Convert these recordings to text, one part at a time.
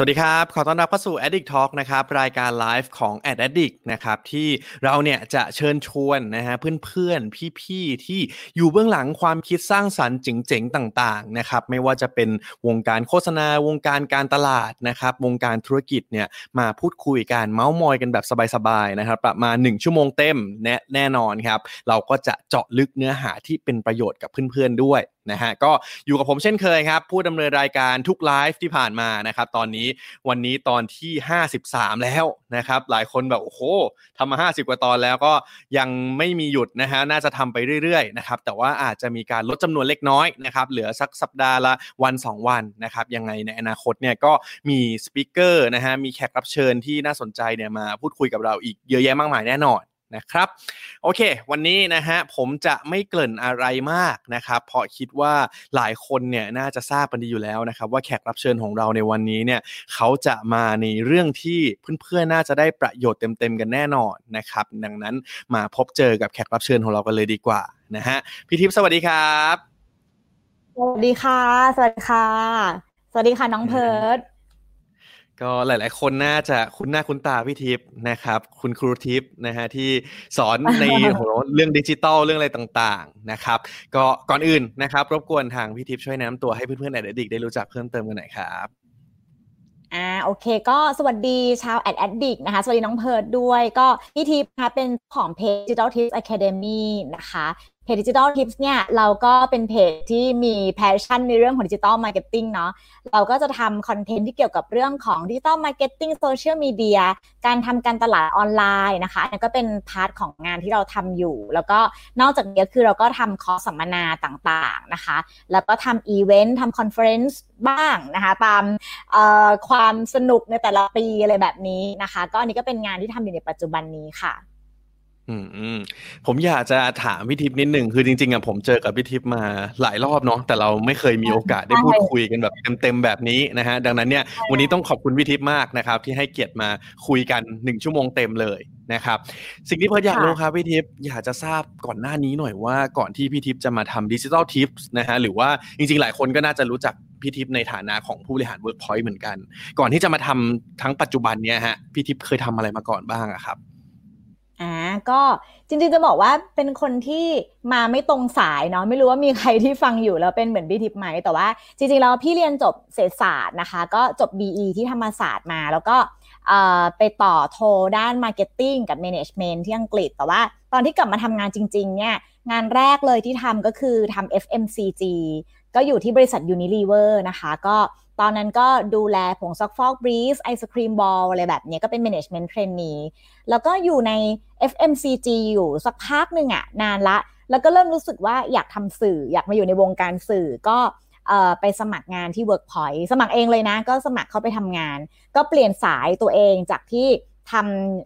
สวัสดีครับ ขอต้อนรับเข้าสู่ Addict Talk นะครับ รายการไลฟ์ของ Ad Addict นะครับ ที่เราเนี่ยจะเชิญชวนนะฮะเพื่อนๆ พี่ๆ ที่อยู่เบื้องหลังความคิดสร้างสรรค์เจ๋งๆ ต่างๆ นะครับ ไม่ว่าจะเป็นวงการโฆษณา วงการการตลาดนะครับ วงการธุรกิจเนี่ย มาพูดคุยกัน เมาส์มอยกันแบบสบายๆ นะครับ ประมาณ 1 ชั่วโมงเต็มแน่แน่นอนครับ เราก็จะเจาะลึกเนื้อหาที่เป็นประโยชน์กับเพื่อนๆ ด้วยนะฮะก็อยู่กับผมเช่นเคยครับ ผู้ดำเนินรายการทุกไลฟ์ที่ผ่านมานะครับ ตอนนี้วันนี้ตอนที่ 53 แล้วนะครับ หลายคนแบบโอ้โหทำมา 50 กว่าตอนแล้วก็ยังไม่มีหยุดนะฮะน่าจะทำไปเรื่อยๆนะครับแต่ว่าอาจจะมีการลดจำนวนเล็กน้อยนะครับ เหลือสักสัปดาห์ละวัน 2 วันนะครับ ยังไงในอนาคตเนี่ยก็มีสปิเกอร์นะฮะมีแขกรับเชิญที่น่าสนใจเนี่ยมาพูดคุยกับเราอีกเยอะแยะมากมายแน่นอน นะครับ โอเค วันนี้นะฮะผมจะไม่เกริ่นอะไรมากนะครับเพราะคิดว่าหลายคนเนี่ยน่าจะทราบกันดีอยู่แล้วนะครับ ว่าแขกรับเชิญของเราในวันนี้เนี่ยเขาจะมาในเรื่องที่เพื่อนๆน่าจะได้ประโยชน์เต็มๆกันแน่นอนนะครับ ดังนั้นมาพบเจอกับแขกรับเชิญของเรากันเลยดีกว่านะฮะพี่ทิพย์สวัสดีครับสวัสดีค่ะ สวัสดีค่ะ สวัสดีค่ะน้องเพิร์ด ก็หลาย ๆ คนน่าจะคุ้นหน้าคุ้นตาพี่ทิพย์นะครับ คุณครูทิพย์นะฮะที่สอนในโหเรื่องดิจิตอลเรื่องอะไรต่างๆนะครับ ก็ก่อนอื่นนะครับ รบกวนทางพี่ทิพย์ช่วยแนะนำตัวให้เพื่อนๆแอดดิกได้รู้จักเพิ่มเติมกันหน่อยครับอ่าโอเคก็สวัสดีชาว Ad Addict นะคะ สวัสดีน้องเพิร์ดด้วยก็พี่ทิพย์นะคะเป็นของเพจ Digital Tips Academy นะคะเพจ Digital Tips เนี่ยเราก็เป็นเพจที่มี passion ในเรื่องของ digital marketing เนาะเราก็จะทำ content ที่เกี่ยวกับเรื่องของ digital marketing social media การทำการตลาดออนไลน์นะคะอันนี้ก็เป็น part ของงานที่เราทำอยู่ แล้วก็นอกจากนี้คือเราก็ทำคอร์สสัมมนาต่างๆนะคะ แล้วก็ทำอีเวนต์ทำ conference บ้างนะคะตามความสนุกในแต่ละปีอะไรแบบนี้นะคะ ก็อันนี้ก็เป็นงานที่ทำอยู่ในปัจจุบันนี้ค่ะ อืมผมอยากจะถามพี่ทิพย์นิดหนึ่งคือจริงๆอะผมเจอกับพี่ทิพย์มาหลายรอบเนาะแต่เราไม่เคยมีโอกาสได้พูดคุยกันแบบเต็มๆแบบนี้นะฮะดังนั้นเนี่ยวันนี้ต้องขอบคุณพี่ทิพย์มากนะครับ ที่ให้เกียรติมาคุยกันหนึ่งชั่วโมงเต็มเลยนะครับ สิ่งที่เพื่ออยากรู้ครับพี่ทิพย์อยากจะทราบก่อนหน้านี้หน่อยว่าก่อนที่พี่ทิพย์จะมาทำ Digital Tips นะฮะหรือว่าจริงๆ หลายคนก็น่าจะรู้จักพี่ทิพย์ในฐานะของผู้บริหารเวิร์กพอยต์เหมือนกัน ก่อนที่จะมาทำทั้งปัจจุบันเนี้ยฮะพี่ทิพย์เคยทำอะไรมาก่อนบ้างอะครับ อ่าก็จริงๆจะบอกว่าเป็นคนที่มาไม่ตรงสายเนาะไม่รู้ว่ามีใครที่ฟังอยู่แล้วเป็นเหมือนพี่ทิพย์ไหมแต่ว่าจริงๆแล้วพี่เรียนจบเศรษฐศาสตร์นะคะ ก็จบ BE ที่ธรรมศาสตร์มา แล้วก็ไปต่อโทด้าน marketing กับ Management ที่อังกฤษ แต่ว่าตอนที่กลับมาทำงานจริงๆเนี่ยงานแรกเลยที่ทำก็คือทำ FMCG ก็อยู่ที่บริษัท Unilever นะคะ ก็ ตอนนั้นก็ดูแลผงซักฟอกบรีฟไอศครีมบอลอะไรแบบนี้ก็เป็น management trainee แล้วก็อยู่ใน FMCG อยู่สักพักหนึ่งอะนานละ แล้วก็เริ่มรู้สึกว่าอยากทำสื่ออยากมาอยู่ในวงการสื่อก็ไปสมัครงานที่ Workpoint สมัครเองเลยนะ ก็สมัครเข้าไปทำงาน ก็เปลี่ยนสายตัวเองจากที่ท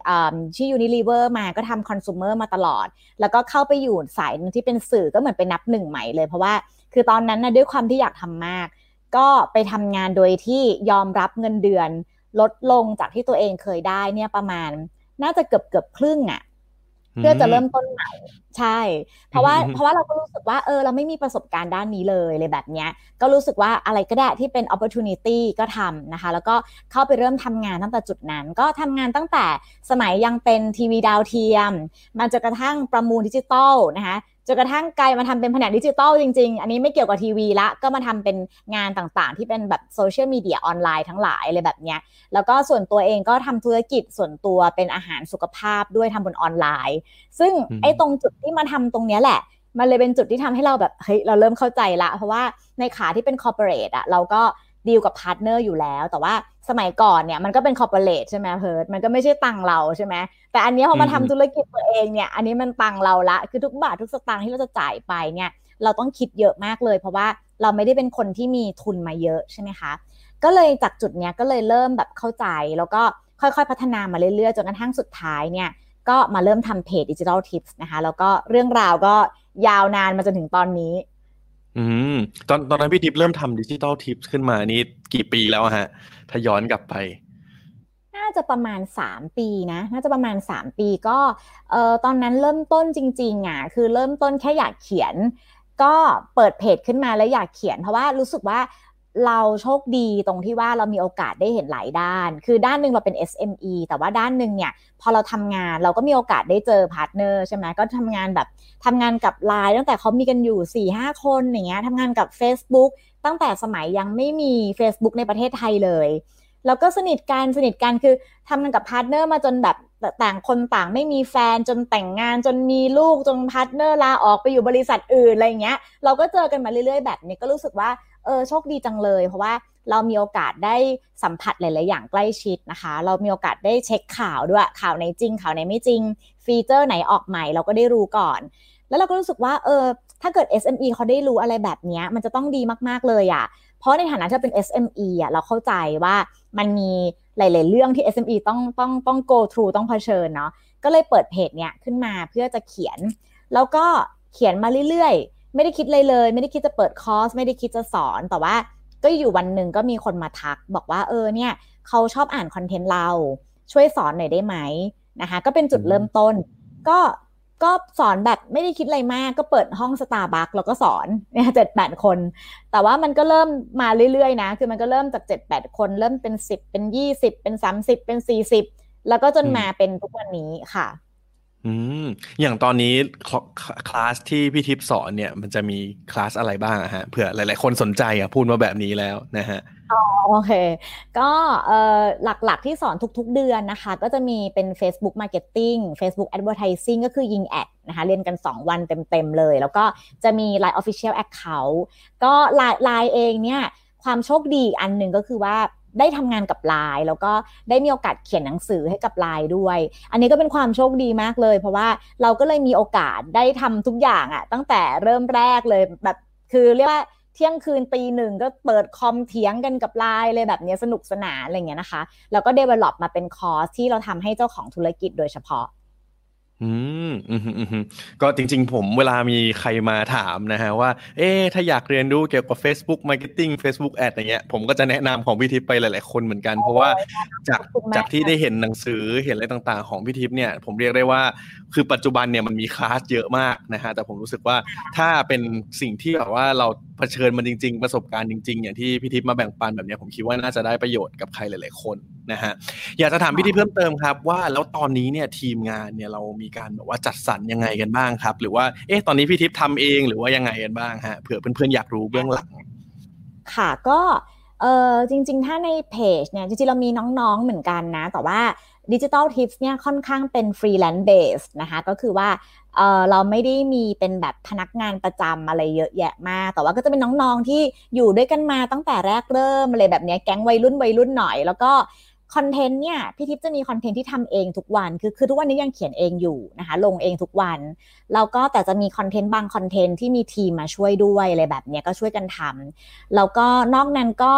ำที่ Unilever มาก็ทำ consumer มาตลอด แล้วก็เข้าไปอยู่สายที่เป็นสื่อก็เหมือนเป็นนับหนึ่งใหม่เลย เพราะว่าคือตอนนั้นนะด้วยความที่อยากทำมาก ก็ไปทำงานโดยที่ยอมรับเงินเดือน ลดลงจากที่ตัวเองเคยได้เนี่ยประมาณ น่าจะเกือบเกือบครึ่งอะ่ะเพื่อจะเริ่มต้นใหม่ใช่ เพราะว่าเพราะว่าเราก็รู้สึกว่าเออเราไม่มีประสบการณ์ด้านนี้เลยเลยแบบเนี้ย ก็รู้สึกว่าอะไรก็ได้ที่เป็น opportunity ก็ทำนะคะ แล้วก็เข้าไปเริ่มทำงานตั้งแต่จุดนั้น ก็ทำงานตั้งแต่สมัยยังเป็นทีวีดาวเทียมมาจนกระทั่งประมูลดิจิตอลนะคะ จนกระทั่งกลายมาทำเป็นแผนกดิจิตอลจริง ๆ อันนี้ไม่เกี่ยวกับทีวีละ ก็มาทำเป็นงานต่างๆ ที่เป็นแบบ social media ออนไลน์ทั้งหลายอะไรแบบเนี้ย แล้วก็ส่วนตัวเองก็ทำธุรกิจส่วนตัวเป็นอาหารสุขภาพด้วยทำบนออนไลน์ ซึ่งไอ้ตรงจุดที่มาทำตรงเนี้ยแหละ มันเลยเป็นจุดที่ทำให้เราแบบเฮ้ยเราเริ่มเข้าใจละ เพราะว่าในขาที่เป็น corporate อะเราก็ดีลกับ partner อยู่แล้ว แต่ว่า สมัยก่อนเนี่ยมันก็เป็น corporate ใช่ไหมเพิร์ดมันก็ไม่ใช่ตังเราใช่ไหมแต่อันนี้พอมาทำธุรกิจตัวเองเนี่ยอันนี้มันตังเราละคือทุกบาททุกสตางค์ที่เราจะจ่ายไปเนี่ยเราต้องคิดเยอะมากเลย เพราะว่าเราไม่ได้เป็นคนที่มีทุนมาเยอะใช่ไหมคะก็เลยจากจุดเนี้ยก็เลยเริ่มแบบเข้าใจ แล้วก็ค่อยๆพัฒนามาเรื่อยๆจนกระทั่งสุดท้ายเนี่ยก็มาเริ่มทำเพจดิจิทัลทิปส์นะคะแล้วก็เรื่องราวก็ยาวนานมาจนถึงตอนนี้ อืมตอนตอนนั้นพี่ทิพย์เริ่มทำดิจิตอลทิปขึ้นมานี่กี่ปีแล้วฮะ ถ้าย้อนกลับไป น่าจะประมาณ 3 ปีนะ น่าจะประมาณ 3 ปีก็เอ่อตอนนั้นเริ่มต้นจริงๆอะคือเริ่มต้นแค่อยากเขียน ก็เปิดเพจขึ้นมาแล้วอยากเขียน เพราะว่ารู้สึกว่า เราโชคดีตรงที่ว่าเรามีโอกาสได้เห็นหลายด้าน คือด้านหนึ่งเราเป็น SME แต่ว่าด้านหนึ่งเนี่ย พอเราทำงานเราก็มีโอกาสได้เจอ partner ใช่ไหมก็ทำงานแบบทำงานกับไลน์ตั้งแต่เขามีกันอยู่สี่ห้าคนอย่างเงี้ยทำงานกับ Facebook ตั้งแต่สมัยยังไม่มี Facebook ในประเทศไทยเลยแล้วก็สนิทกันสนิทกันคือทำงานกับ partner มาจนแบบต่างคนต่างไม่มีแฟนจนแต่งงานจนมีลูกจน partner ลาออกไปอยู่บริษัทอื่นอะไรเงี้ย เราก็เจอกันมาเรื่อยๆแบบนี้ก็รู้สึกว่า เออโชคดีจังเลย เพราะว่าเรามีโอกาสได้สัมผัสหลาย ๆ อย่างใกล้ชิดนะคะ เรามีโอกาสได้เช็คข่าวด้วยข่าวไหนจริง ข่าวไหนไม่จริง ฟีเจอร์ไหนออกใหม่เราก็ได้รู้ก่อน แล้วเราก็รู้สึกว่าเออถ้าเกิด SME เขาได้รู้อะไรแบบนี้มันจะต้องดีมาก ๆ เลยอะ่ะ เพราะในฐานะที่เป็น SME อะเราเข้าใจว่ามันมีหลาย ๆ เรื่องที่ SME ต้องต้องต้อง go through ต้องเผชิญเนาะ ก็เลยเปิดเพจเนี้ยขึ้นมาเพื่อจะเขียน แล้วก็เขียนมาเรื่อย ๆ ไม่ได้คิดเลยเลย ไม่ได้คิดจะเปิดคอร์สไม่ได้คิดจะสอนแต่ว่า ก็อยู่วันหนึ่งก็มีคนมาทัก บอกว่าเออเนี่ยเขาชอบอ่านคอนเทนต์เราช่วยสอนหน่อยได้ไหมนะคะก็เป็นจุดเริ่มต้น ก็ก็สอนแบบไม่ได้คิดอะไรมากก็เปิดห้องสตาร์บัคแล้วก็สอนเนี่ยเจ็ดแปดคน แต่ว่ามันก็เริ่มมาเรื่อยๆนะ คือมันก็เริ่มจากเจ็ดแปดคน เริ่มเป็นสิบเป็นยี่สิบเป็นสามสิบเป็นสี่สิบแล้วก็จนมาเป็นทุกวันนี้ค่ะ อืม อย่างตอนนี้คลาสที่พี่ทิพย์สอนเนี่ย มันจะมีคลาสอะไรบ้างอะฮะเผื่อหลาย ๆ คนสนใจอะพูดมาแบบนี้แล้วนะฮะอ๋อโอเค ก็เอ่อหลัก ๆ ที่สอนทุก ๆ เดือนนะคะ ก็จะมีเป็น Facebook Marketing Facebook Advertising ก็คือยิงแอดนะคะ เรียนกัน 2 วันเต็ม ๆ เลย แล้วก็จะมี Line Official Account ก็ไลน์เองเนี่ย ความโชคดีอันหนึ่งก็คือว่า ได้ทำงานกับไลน์แล้วก็ได้มีโอกาสเขียนหนังสือให้กับไลน์ด้วย อันนี้ก็เป็นความโชคดีมากเลย เพราะว่าเราก็เลยมีโอกาสได้ทำทุกอย่างอะตั้งแต่เริ่มแรกเลยแบบคือเรียกว่าเที่ยงคืนตีหนึ่งก็เปิดคอมเถียงกันกับไลน์เลยแบบนี้สนุกสนานอะไรเงี้ยนะคะ แล้วก็เดเวล็อปมาเป็นคอร์สที่เราทำให้เจ้าของธุรกิจโดยเฉพาะ อืม อืมอืมก็จริง ๆ ผมเวลามีใครมาถามนะฮะว่า เอ๊ถ้าอยากเรียนรู้เกี่ยวกับ Facebook Marketing Facebook Ad อะไรเงี้ย ผมก็จะแนะนำของพี่ทิพย์ไปหลาย ๆ คนเหมือนกัน เพราะว่าจากจากที่ได้เห็นหนังสือเห็นอะไรต่าง ๆ ของพี่ทิพย์เนี่ย ผมเรียกได้ว่า คือปัจจุบันเนี่ยมันมีคลาสเยอะมากนะฮะ แต่ผมรู้สึกว่าถ้าเป็นสิ่งที่แบบว่าเราเผชิญมันจริง ๆ ประสบการณ์จริง ๆ อย่างที่พี่ทิพย์มาแบ่งปันแบบนี้ผมคิดว่าน่าจะได้ประโยชน์กับใครหลาย ๆ คนนะฮะ อยากจะถามพี่ทิพย์เพิ่มเติมครับว่าแล้วตอนนี้เนี่ยทีมงานเนี่ยเรามีีการแบบว่าจัดสรรยังไงกันบ้างครับ หรือว่าเอ๊ะตอนนี้พี่ทิพย์ทำเองหรือว่ายังไงกันบ้างฮะเผื่อเพื่อนๆอยากรู้เบื้องหลัง ค่ะก็เออจริง ๆ ถ้าในเพจเนี่ยจริงๆเรามีน้องๆเหมือนกันนะ แต่ว่าดิจิตอลทิปส์เนี่ยค่อนข้างเป็น freelance base นะคะก็คือว่าเออเราไม่ได้มีเป็นแบบพนักงานประจำอะไรเยอะแยะมาก แต่ว่าก็จะเป็นน้องๆที่อยู่ด้วยกันมาตั้งแต่แรกเริ่มอะไรแบบนี้แก๊งวัยรุ่นวัยรุ่นหน่อย แล้วก็ คอนเทนต์เนี่ยพี่ทิพย์จะมีคอนเทนต์ที่ทำเองทุกวัน คือคือทุกวันนี้ยังเขียนเองอยู่นะคะลงเองทุกวันแล้วก็แต่จะมีคอนเทนต์บางคอนเทนต์ที่มีทีมมาช่วยด้วยอะไรแบบนี้ก็ช่วยกันทำแล้วก็นอกนั้นก็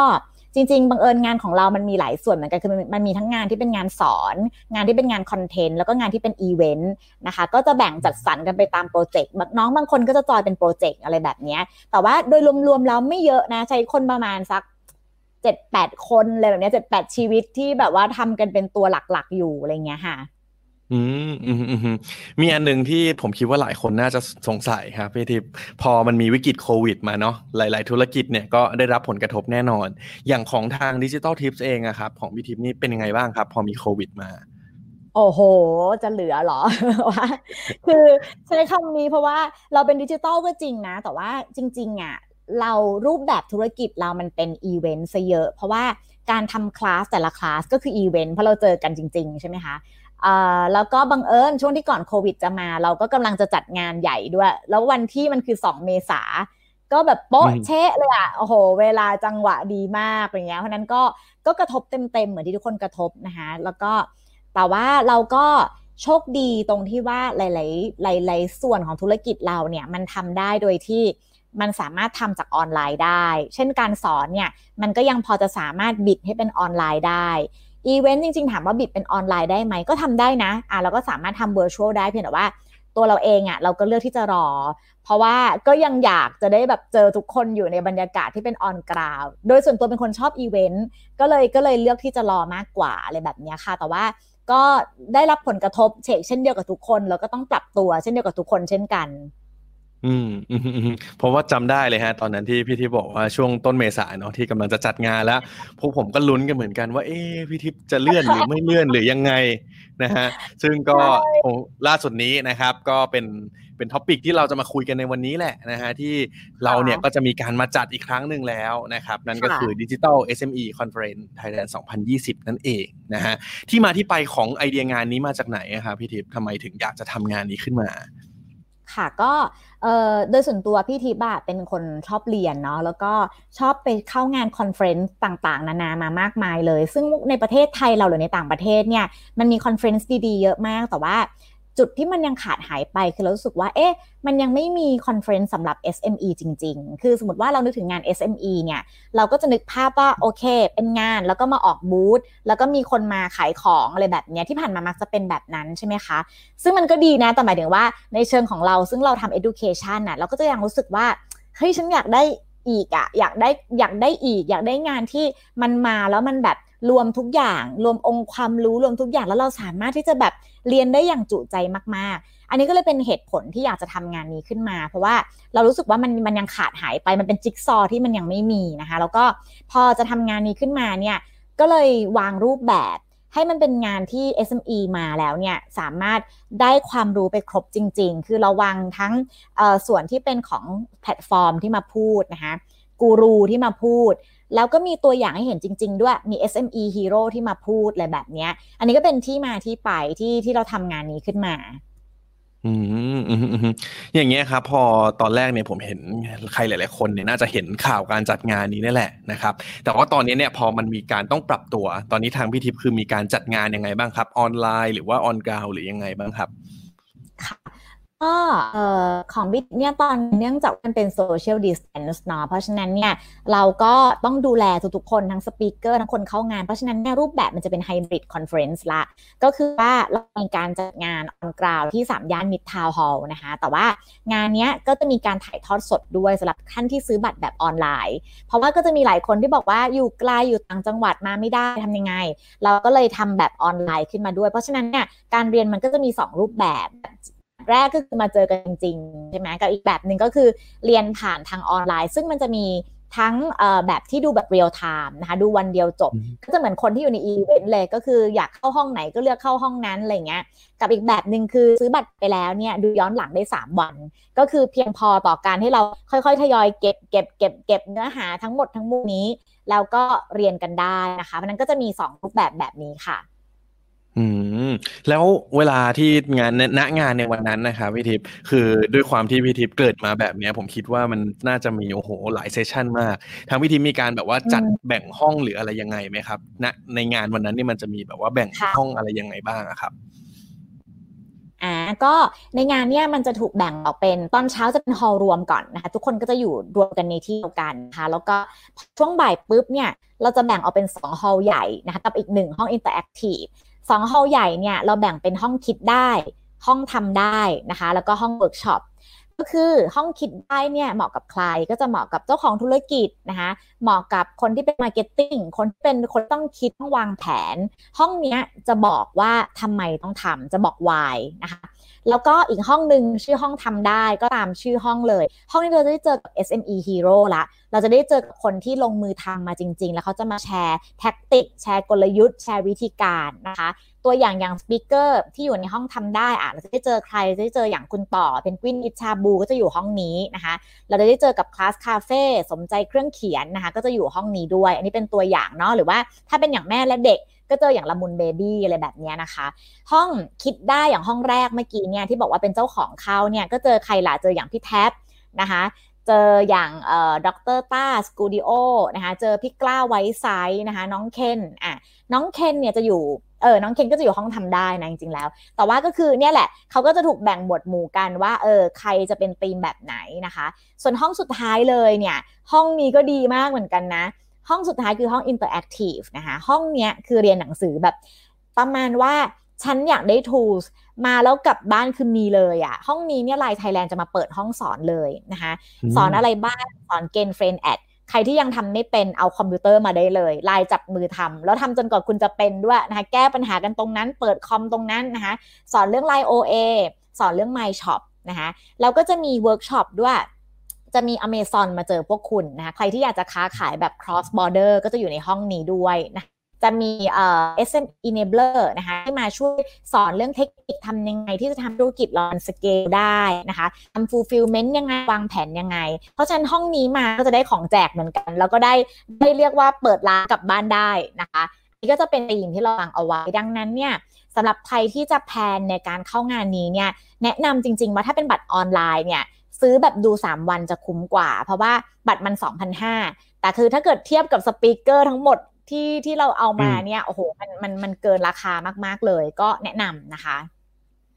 จริงๆ บังเอิญงานของเรามันมีหลายส่วนเหมือนกัน คือมันมีทั้งงานที่เป็นงานสอน งานที่เป็นงานคอนเทนต์ แล้วก็งานที่เป็นอีเวนต์นะคะ ก็จะแบ่งจัดสรรกันไปตามโปรเจกต์ น้องบางคนก็จะจอยเป็นโปรเจกต์อะไรแบบนี้ แต่ว่าโดยรวมๆแล้วไม่เยอะนะ ใช้คนประมาณสัก เจ็ดแปดคนอะไรแบบนี้เจ็ดแปดชีวิตที่แบบว่าทำกันเป็นตัวหลักๆอยู่อะไรเงี้ยค่ะอืมอืมอืมมีอันหนึ่งที่ผมคิดว่าหลายคนน่าจะสงสัยครับพี่ทิพย์พอมันมีวิกฤตโควิดมาเนาะหลาย ๆ ธุรกิจเนี่ยก็ได้รับผลกระทบแน่นอน อย่างของทางดิจิตอลทิปส์เองอะครับ ของพี่ทิพย์นี่เป็นยังไงบ้างครับ พอมีโควิดมา โอ้โห จะเหลือหรอวะ คือใช้คำนี้เพราะว่าเราเป็นดิจิตอลก็จริงนะ แต่ว่าจริง ๆอะ เรารูปแบบธุรกิจเรามันเป็นอีเวนต์ซะเยอะ เพราะว่าการทำคลาสแต่ละคลาสก็คืออีเวนต์เพราะเราเจอกันจริง ๆ ใช่ไหมคะแล้วก็บังเอิญช่วงที่ก่อนโควิดจะมา เราก็กำลังจะจัดงานใหญ่ด้วย แล้ววันที่มันคือ 2 เมษาก็แบบโป๊ะเชะเลยอะโอ้โห เวลาจังหวะดีมากอย่างเงี้ยเพราะนั้นก็ก็กระทบเต็มๆเหมือนที่ทุกคนกระทบนะคะแล้วก็แต่ว่าเราก็โชคดีตรงที่ว่าหลายๆหลายๆส่วนของธุรกิจเราเนี่ยมันทำได้โดยที่ มันสามารถทำจากออนไลน์ได้ เช่นการสอนเนี่ยมันก็ยังพอจะสามารถบิดให้เป็นออนไลน์ได้อีเวนต์จริงๆ ถามว่าบิดเป็นออนไลน์ได้ไหมก็ทำได้นะอะเราก็สามารถทำ virtual ได้เพียงแต่ว่าตัวเราเองอะ่ะเราก็เลือกที่จะรอ เพราะว่าก็ยังอยากจะได้แบบเจอทุกคนอยู่ในบรรยากาศที่เป็น on ground โดยส่วนตัวเป็นคนชอบอีเวนต์ก็เลยก็เลยเลือกที่จะรอมากกว่าอะไรแบบนี้ค่ะ แต่ว่าก็ได้รับผลกระทบเฉกเช่นเดียวกับทุกคน แล้วก็ต้องปรับตัวเช่นเดียวกับทุกคนเช่นกัน อืมอืมอืมเพราะว่าจำได้เลยฮะ ตอนนั้นที่พี่ทิพย์บอกว่าช่วงต้นเมษายนเนาะที่กำลังจะจัดงานแล้วพวกผมก็ลุ้นกันเหมือนกันว่า เอ๊ะพี่ทิพย์จะเลื่อนหรือไม่เลื่อนหรือยังไงนะฮะซึ่งก็ล่าสุดนี้นะครับ ก็เป็นเป็นท็อปิกที่เราจะมาคุยกันในวันนี้แหละนะฮะที่เราเนี่ยก็จะมีการมาจัดอีกครั้งหนึ่งแล้วนะครับ นั่นก็คือ Digital SME Conference Thailand 2020 นั่นเองนะฮะที่มาที่ไปของไอเดียงานนี้มาจากไหนครับพี่ทิพย์ทำไมถึงอยากจะทำงานนี้ขึ้นมา ค่ะก็โดยส่วนตัวพี่ทิพย์เป็นคนชอบเรียนเนาะแล้วก็ชอบไปเข้างาน conference ต่างๆ นานามามากมายเลย ซึ่งในประเทศไทยเราหรือในต่างประเทศเนี่ยมันมี conference ดีๆ เยอะมากแต่ว่า จุดที่มันยังขาดหายไปคือเรารู้สึกว่าเอ๊ะมันยังไม่มี conference สำหรับ SME จริง ๆ คือสมมติว่าเรานึกถึงงาน SME เนี่ย เราก็จะนึกภาพว่าโอเค เป็นงานแล้วก็มาออกบูธแล้วก็มีคนมาขายของอะไรแบบนี้ที่ผ่านมามักจะเป็นแบบนั้นใช่ไหมคะ ซึ่งมันก็ดีนะ แต่หมายถึงว่าในเชิงของเราซึ่งเราทำ education น่ะเราก็จะยังรู้สึกว่าเฮ้ยฉันอยากได้อีกอะอยากได้อยากได้อีก อยากได้งานที่มันมาแล้วมันแบบ รวมทุกอย่าง รวมองค์ความรู้รวมทุกอย่างแล้วเราสามารถที่จะแบบเรียนได้อย่างจุใจมาก ๆ อันนี้ก็เลยเป็นเหตุผลที่อยากจะทำงานนี้ขึ้นมา เพราะว่าเรารู้สึกว่ามันมันยังขาดหายไปมันเป็นจิ๊กซอที่มันยังไม่มีนะคะ แล้วก็พอจะทำงานนี้ขึ้นมาเนี่ยก็เลยวางรูปแบบให้มันเป็นงานที่ SME มาแล้วเนี่ยสามารถได้ความรู้ไปครบจริง ๆ คือเราวางทั้งส่วนที่เป็นของแพลตฟอร์มที่มาพูดนะคะกูรูที่มาพูด แล้วก็มีตัวอย่างให้เห็นจริง ๆ ด้วยมี SME Hero ที่มาพูดอะไรแบบนี้อันนี้ก็เป็นที่มาที่ไปที่ที่เราทำงานนี้ขึ้นมาอืมอืมอย่างเงี้ยครับ พอตอนแรกเนี่ยผมเห็นใครหลาย ๆ คนเนี่ยน่าจะเห็นข่าวการจัดงานนี้นี่แหละนะครับ แต่ว่าตอนนี้เนี่ยพอมันมีการต้องปรับตัว ตอนนี้ทางพิทิพคือมีการจัดงานยังไงบ้างครับ ออนไลน์หรือว่าออนกราวหรือยังไงบ้างครับค่ะ ก็ของบิดเนี่ยตอนเนื่องจากมันเป็น social distance เนาะเพราะฉะนั้นเนี่ยเราก็ต้องดูแลทุกๆคนทั้ง speaker ทั้งคนเข้างาน เพราะฉะนั้นเนี่ยรูปแบบมันจะเป็น hybrid conference ละ ก็คือว่าเรามีการจัดงาน on ground ที่ สามย่านมิตรทาวน์ฮอลล์นะคะ แต่ว่างานนี้ก็จะมีการถ่ายทอดสดด้วยสำหรับท่านที่ซื้อบัตรแบบออนไลน์ เพราะว่าก็จะมีหลายคนที่บอกว่าอยู่ไกลอยู่ต่างจังหวัดมาไม่ได้ทำยังไง เราก็เลยทำแบบออนไลน์ขึ้นมาด้วย เพราะฉะนั้นเนี่ยการเรียนมันก็จะมี 2 รูปแบบ แรกก็คือมาเจอกันจริงๆใช่ไหมกับอีกแบบหนึ่งก็คือเรียนผ่านทางออนไลน์ ซึ่งมันจะมีทั้งแบบที่ดูแบบ real time นะคะดูวันเดียวจบ ก็จะเหมือนคนที่อยู่ในอีเวนต์เลยก็คืออยากเข้าห้องไหนก็เลือกเข้าห้องนั้นอะไรเงี้ยกับอีกแบบหนึ่งคือซื้อบัตรไปแล้วเนี่ยดูย้อนหลังได้ 3 วัน ก็คือเพียงพอต่อการให้เราค่อยๆ ทยอยเก็บเก็บเก็บเก็บเนื้อหาทั้งหมดทั้งมวลนี้ แล้วก็เรียนกันได้นะคะเพราะนั้นก็จะมี2รูปแบบแบบนี้ค่ะ อืม แล้วเวลาที่งานณงานในวันนั้นนะครับพี่ทิพย์คือด้วยความที่พี่ทิพย์เกิดมาแบบนี้ผมคิดว่ามันน่าจะมีโอ้โหหลายเซสชันมาก ทางพี่ทิพย์มีการแบบว่าจัดแบ่งห้องหรืออะไรยังไงไหมครับณในงานวันนั้นนี่มันจะมีแบบว่าแบ่งห้องอะไรยังไงบ้างครับอ่าก็ในงานเนี้ยมันจะถูกแบ่งออกเป็นตอนเช้าจะเป็นฮอลล์รวมก่อนนะคะทุกคนก็จะอยู่รวมกันในที่เดียวกันนะคะแล้วก็ช่วงบ่ายปุ๊บเนี่ยเราจะแบ่งออกเป็น2 hall ใหญ่นะคะกับอีก 1 ห้อง interactive สอง hall ใหญ่เนี่ยเราแบ่งเป็นห้องคิดได้ ห้องทำได้นะคะ แล้วก็ห้องเวิร์กช็อปก็คือห้องคิดได้เนี่ยเหมาะกับใครก็จะเหมาะกับเจ้าของธุรกิจนะคะเหมาะกับคนที่เป็น marketing คนที่เป็นคนต้องคิดต้องวางแผน ห้องนี้จะบอกว่าทำไมต้องทำจะบอก why นะคะ แล้วก็อีกห้องหนึ่งชื่อห้องทำได้ก็ตามชื่อห้องเลย ห้องนี้เราจะได้เจอกับ SME Hero ละ เราจะได้เจอกับคนที่ลงมือทำมาจริง ๆ แล้วเขาจะมาแชร์ tactic แชร์กลยุทธ์ แชร์วิธีการนะคะ ตัวอย่างอย่าง speaker ที่อยู่ในห้องทำได้อะเราจะได้เจอใครจะได้เจออย่างคุณต่อเพนกวินอีทชาบูก็จะอยู่ห้องนี้นะคะเราจะได้เจอกับคลาสคาเฟ่สมใจเครื่องเขียนนะคะก็จะอยู่ห้องนี้ด้วย อันนี้เป็นตัวอย่างเนาะหรือว่าถ้าเป็นอย่างแม่และเด็ก ก็เจออย่างละมุนเบบี้อะไรแบบนี้นะคะ ห้องคิดได้อย่างห้องแรกเมื่อกี้เนี่ยที่บอกว่าเป็นเจ้าของเขาเนี่ยก็เจอใครล่ะเจออย่างพี่แท็ปนะคะเจออย่างเอ่อด็อกเตอร์ต้าสกูลดิโอนะคะเจอพี่กล้าไวซ์ไซท์นะคะน้องเคนอะน้องเคนเนี่ยจะอยู่เออน้องเคนก็จะอยู่ห้องทำได้นะจริงๆแล้ว แต่ว่าก็คือเนี่ยแหละเขาก็จะถูกแบ่งหมวดหมู่กันว่าเออใครจะเป็นธีมแบบไหนนะคะ ส่วนห้องสุดท้ายเลยเนี่ยห้องนี้ก็ดีมากเหมือนกันนะ ห้องสุดท้ายคือห้อง interactive นะคะ ห้องเนี้ยคือเรียนหนังสือแบบ ประมาณว่าฉันอยากได้ tools มาแล้วกลับบ้านคือมีเลยอะห้องนี้เนี่ย LINE Thailand จะมาเปิดห้องสอนเลยนะคะ สอนอะไรบ้าง สอน Gain Friend Ad ใครที่ยังทำไม่เป็นเอาคอมพิวเตอร์มาได้เลยไลน์จับมือทำแล้วทำจนกว่าคุณจะเป็นด้วยนะคะ แก้ปัญหากันตรงนั้น เปิดคอมตรงนั้นนะคะ สอนเรื่องไลน์ OA สอนเรื่อง My Shop นะคะแล้วก็จะมีเวิร์กช็อปด้วย จะมี Amazon มาเจอพวกคุณนะคะใครที่อยากจะค้าขายแบบ cross border ก็จะอยู่ในห้องนี้ด้วยนะจะมีเอ่อ SM enabler นะคะที่มาช่วยสอนเรื่องเทคนิคทำยังไงที่จะทำธุรกิจเราสเกลได้นะคะทำ fulfillment ยังไง วางแผนยังไง เพราะฉะนั้นห้องนี้มาก็จะได้ของแจกเหมือนกัน แล้วก็ได้ได้เรียกว่าเปิดร้านกลับบ้านได้นะคะนี่ก็จะเป็นธีมที่เราวางเอาไว้ ดังนั้นเนี่ยสำหรับใครที่จะแพลนในการเข้างานนี้เนี่ยแนะนำจริง ๆ ว่าถ้าเป็นบัตรออนไลน์เนี่ย ซื้อแบบดู 3 วันจะคุ้มกว่า เพราะว่าบัตรมัน 2,500 แต่คือถ้าเกิดเทียบกับสปีกเกอร์ทั้งหมดที่ที่เราเอามาเนี่ยโอ้โหมันมันมันเกินราคามากๆเลย ก็แนะนำนะคะ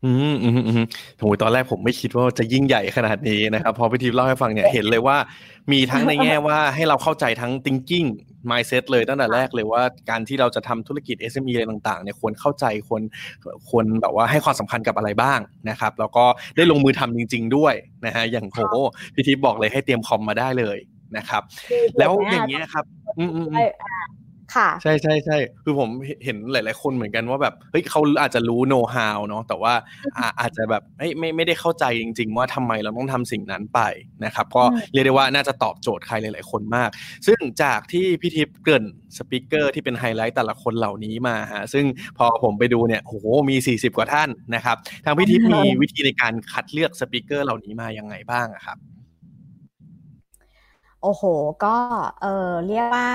อืมอืมอืมโหตอนแรกผมไม่คิดว่าจะยิ่งใหญ่ขนาดนี้นะครับ พอพี่ทิพย์เล่าให้ฟังเนี่ยเห็นเลยว่า มีทั้งในแง่ว่าให้เราเข้าใจทั้ง thinking mindset เลยตั้งแต่แรกเลยว่าการที่เราจะทำธุรกิจ SME อะไรต่างๆเนี่ยควรเข้าใจควรควรแบบว่าให้ความสำคัญกับอะไรบ้างนะครับแล้วก็ได้ลงมือทำจริง ๆ ด้วยนะฮะอย่างโหพี่ทิพย์บอกเลยให้เตรียมคอมมาได้เลยนะครับ แล้วอย่างเงี้ยครับ อืมอืม ค่ะ ใช่ใช่ใช่คือผมเห็นหลาย ๆ คนเหมือนกันว่าแบบเฮ้ยเขาอาจจะรู้โน้ตฮาวเนาะแต่ว่าอาจจะแบบไม่ไม่ไม่ได้เข้าใจจริง ๆ ว่าทำไมเราต้องทำสิ่งนั้นไปนะครับ ก็เรียกได้ว่าน่าจะตอบโจทย์ใครหลาย ๆ คนมาก ซึ่งจากที่พี่ทิพย์เกริ่น speaker ที่เป็นไฮไลท์แต่ละคนเหล่านี้มาฮะซึ่งพอผมไปดูเนี่ยโหมี 40 กว่าท่านนะครับ ทางพี่ทิพย์มีวิธีในการคัดเลือกสปิเกอร์เหล่านี้มายังไงบ้างครับ โอ้โห ก็เออเรียกว่า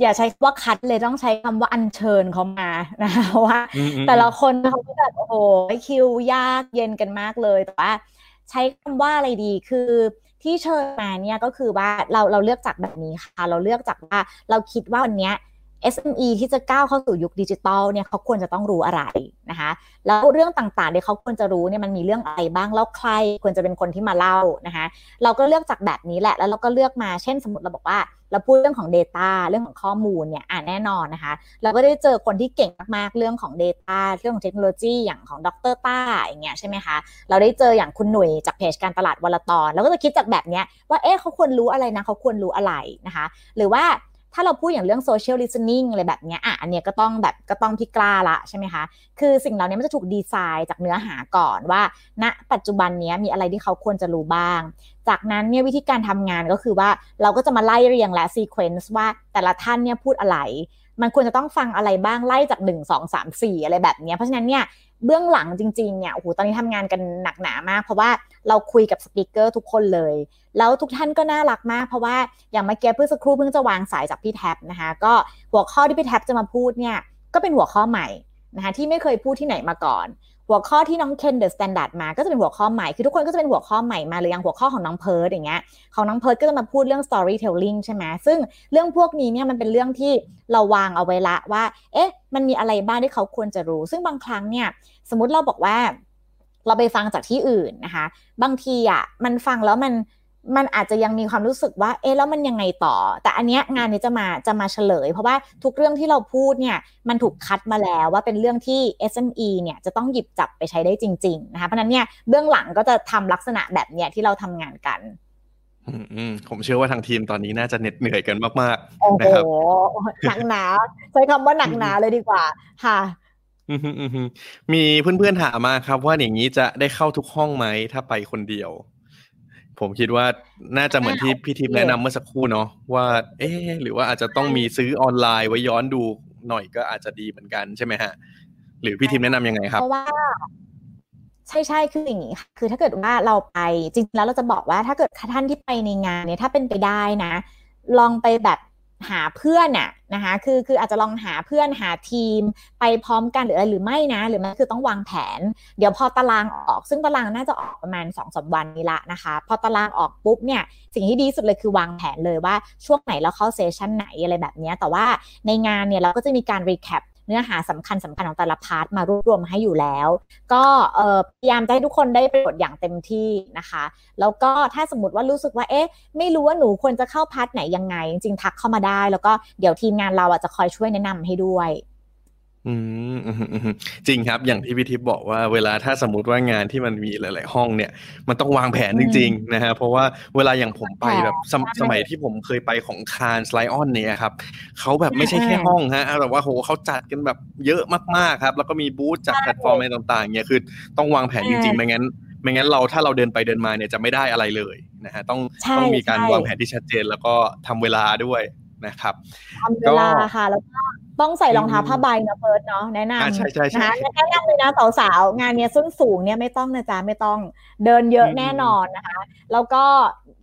อย่าใช้ว่าคัดเลยต้องใช้คำว่าอัญเชิญเขามานะคะว่าแต่ละคนเขาก็แบบโอ้โหคิวยากเย็นกันมากเลยแต่ว่าใช้คำว่าอะไรดีคือที่เชิญมาเนี่ยก็คือว่าเราเราเลือกจากแบบนี้ค่ะ เราเลือกจากว่าเราคิดว่าวันนี้ SME ที่จะก้าวเข้าสู่ยุคดิจิทัลเนี่ยเขาควรจะต้องรู้อะไรนะคะแล้วเรื่องต่างๆที่เขาควรจะรู้เนี่ยมันมีเรื่องอะไรบ้างแล้วใครควรจะเป็นคนที่มาเล่านะคะเราก็เลือกจากแบบนี้แหละ แล้วเราก็เลือกมาเช่นสมมติเราบอกว่า เราพูดเรื่องของ Data เรื่องของข้อมูลเนี่ยอ่าแน่นอนนะคะ เราก็ได้เจอคนที่เก่งมากๆเรื่องของ Data เรื่องของเทคโนโลยีอย่างของดรต้าอย่างเงี้ยใช่ไหมคะเราได้เจออย่างคุณหนุ่ยจากเพจการตลาดวลตอนเราก็จะคิดจากแบบเนี้ยว่าเอ๊ะเขาควรรู้อะไรนะเขาควรรู้อะไรนะคะ หรือว่า ถ้าเราพูดอย่างเรื่อง social listening อะไรแบบนี้อะอันเนี้ยก็ต้องแบบก็ต้องพี่กล้าละใช่ไหมคะ คือสิ่งเหล่านี้มันจะถูกดีไซน์จากเนื้อหาก่อนว่า ณ ปัจจุบันนี้มีอะไรที่เขาควรจะรู้บ้าง จากนั้นเนี่ยวิธีการทำงานก็คือว่าเราก็จะมาไล่เรียงและ sequence ว่าแต่ละท่านเนี่ยพูดอะไร มันควรจะต้องฟังอะไรบ้างไล่จาก1 2 3 4 อะไรแบบนี้เพราะฉะนั้นเนี่ยเบื้องหลังจริงๆเนี่ยโอ้โหตอนนี้ทำงานกันหนักหนามาก เพราะว่าเราคุยกับ speaker ทุกคนเลย แล้วทุกท่านก็น่ารักมาก เพราะว่าอย่างเมื่อกี้เพื่อสักครู่เพิ่งจะวางสายจากพี่แท็บนะคะ ก็หัวข้อที่พี่แท็บจะมาพูดเนี่ยก็เป็นหัวข้อใหม่นะคะที่ไม่เคยพูดที่ไหนมาก่อน หัวข้อที่น้องเคน THE STANDARD มาก็จะเป็นหัวข้อใหม่คือทุกคนก็จะเป็นหัวข้อใหม่มาหรืออย่างหัวข้อของน้องเพิร์ดอย่างเงี้ยของน้องเพิร์ดก็จะมาพูดเรื่อง storytelling ใช่ไหมซึ่งเรื่องพวกนี้เนี่ยมันเป็นเรื่องที่เราวางเอาไว้ละว่า เอ๊ะ มันมีอะไรบ้างที่เขาควรจะรู้ ซึ่งบางครั้งเนี่ยสมมติเราบอกว่า เราไปฟังจากที่อื่นนะคะ บางทีอะมันฟังแล้วมัน มันอาจจะยังมีความรู้สึกว่า เอ๊ะแล้วมันยังไงต่อ แต่อันเนี้ยงานนี้จะมาจะมาเฉลย เพราะว่าทุกเรื่องที่เราพูดเนี่ยมันถูกคัดมาแล้วว่าเป็นเรื่องที่ SME เนี่ยจะต้องหยิบจับไปใช้ได้จริงๆนะคะเพราะนั้นเนี่ยเบื้องหลังก็จะทำลักษณะแบบเนี้ยที่เราทำงานกันอืมผมเชื่อว่าทางทีมตอนนี้น่าจะเหน็ดเหนื่อยกันมากๆนะครับหนักหนาใช้คำว่าหนักหนาเลยดีกว่าค่ะมีเพื่อนๆถามมาครับว่าอย่างนี้จะได้เข้าทุกห้องไหมถ้าไปคนเดียว ผมคิดว่าน่าจะเหมือนที่พี่ทิพย์แนะนำเมื่อสักครู่เนาะว่า เอ๊หรือว่าอาจจะต้องมีซื้อออนไลน์ไว้ย้อนดูหน่อยก็อาจจะดีเหมือนกันใช่ไหมฮะ หรือพี่ทิพย์แนะนํำยังไงครับเพราะว่าใช่ใช่คืออย่างนี้ค่ะคือถ้าเกิดว่าเราไปจริงๆแล้วเราจะบอกว่าถ้าเกิดท่านที่ไปในงานเนี่ยถ้าเป็นไปได้นะ ลองไปแบบ หาเพื่อนอะนะคะคือคืออาจจะลองหาเพื่อนหาทีมไปพร้อมกันหรืออะไรหรือไม่นะ หรือมันคือต้องวางแผน เดี๋ยวพอตารางออก ซึ่งตารางน่าจะออกประมาณ2อสวันนี้ละนะคะ พอตารางออกปุ๊บเนี่ยสิ่งที่ดีสุดเลยคือวางแผนเลยว่าช่วงไหนเราเข้า session ไหนอะไรแบบนี้แต่ว่าในงานเนี่ยเราก็จะมีการ recap เนื้อหาสำคัญสำคัญของแต่ละ part มารวบรวมให้อยู่แล้ว ก็พยายามจะให้ทุกคนได้ประโยชน์อย่างเต็มที่นะคะ แล้วก็ถ้าสมมติว่ารู้สึกว่าเอ๊ะไม่รู้ว่าหนูควรจะเข้า part ไหนยังไง จริงทักเข้ามาได้ แล้วก็เดี๋ยวทีมงานเราจะคอยช่วยแนะนำให้ด้วย อืมอืมอืมจริงครับอย่างที่พี่ทิพย์บอกว่าเวลาถ้าสมมติว่างานที่มันมีหลาย ๆ ห้องเนี่ย มันต้องวางแผนจริง ๆ นะฮะเพราะว่าเวลาอย่างผมไปแบบสมใช่สมัยที่ผมเคยไปของ Cannes Lions เนี่ยครับเขาแบบไม่ใช่แค่ห้องฮะแต่ว่าโหเขาจัดกันแบบเยอะมากๆครับ แล้วก็มีบูธจากแพลตฟอร์มอะไรต่าง ๆเนี่ยคือต้องวางแผนจริง ๆ ไม่งั้น ไม่งั้นเราถ้าเราเดินไปเดินมาเนี่ยจะไม่ได้อะไรเลยนะฮะต้องใช่ต้องมีการใช่วางแผนที่ชัดเจนแล้วก็ทำเวลาด้วย นะครับทำเวลาค่ะแล้วก็ต้องใส่รองเท้าผ้าใบนะเฟิร์สเนาะแนะนอ่าำใช่ใช่ใช่นะคะแนะนำเลยนะสาวๆงานเนี้ยส้นสูงเนี่ยไม่ต้องนะจ๊ะไม่ต้องเดินเยอะอืมแน่นอนนะคะ แล้วก็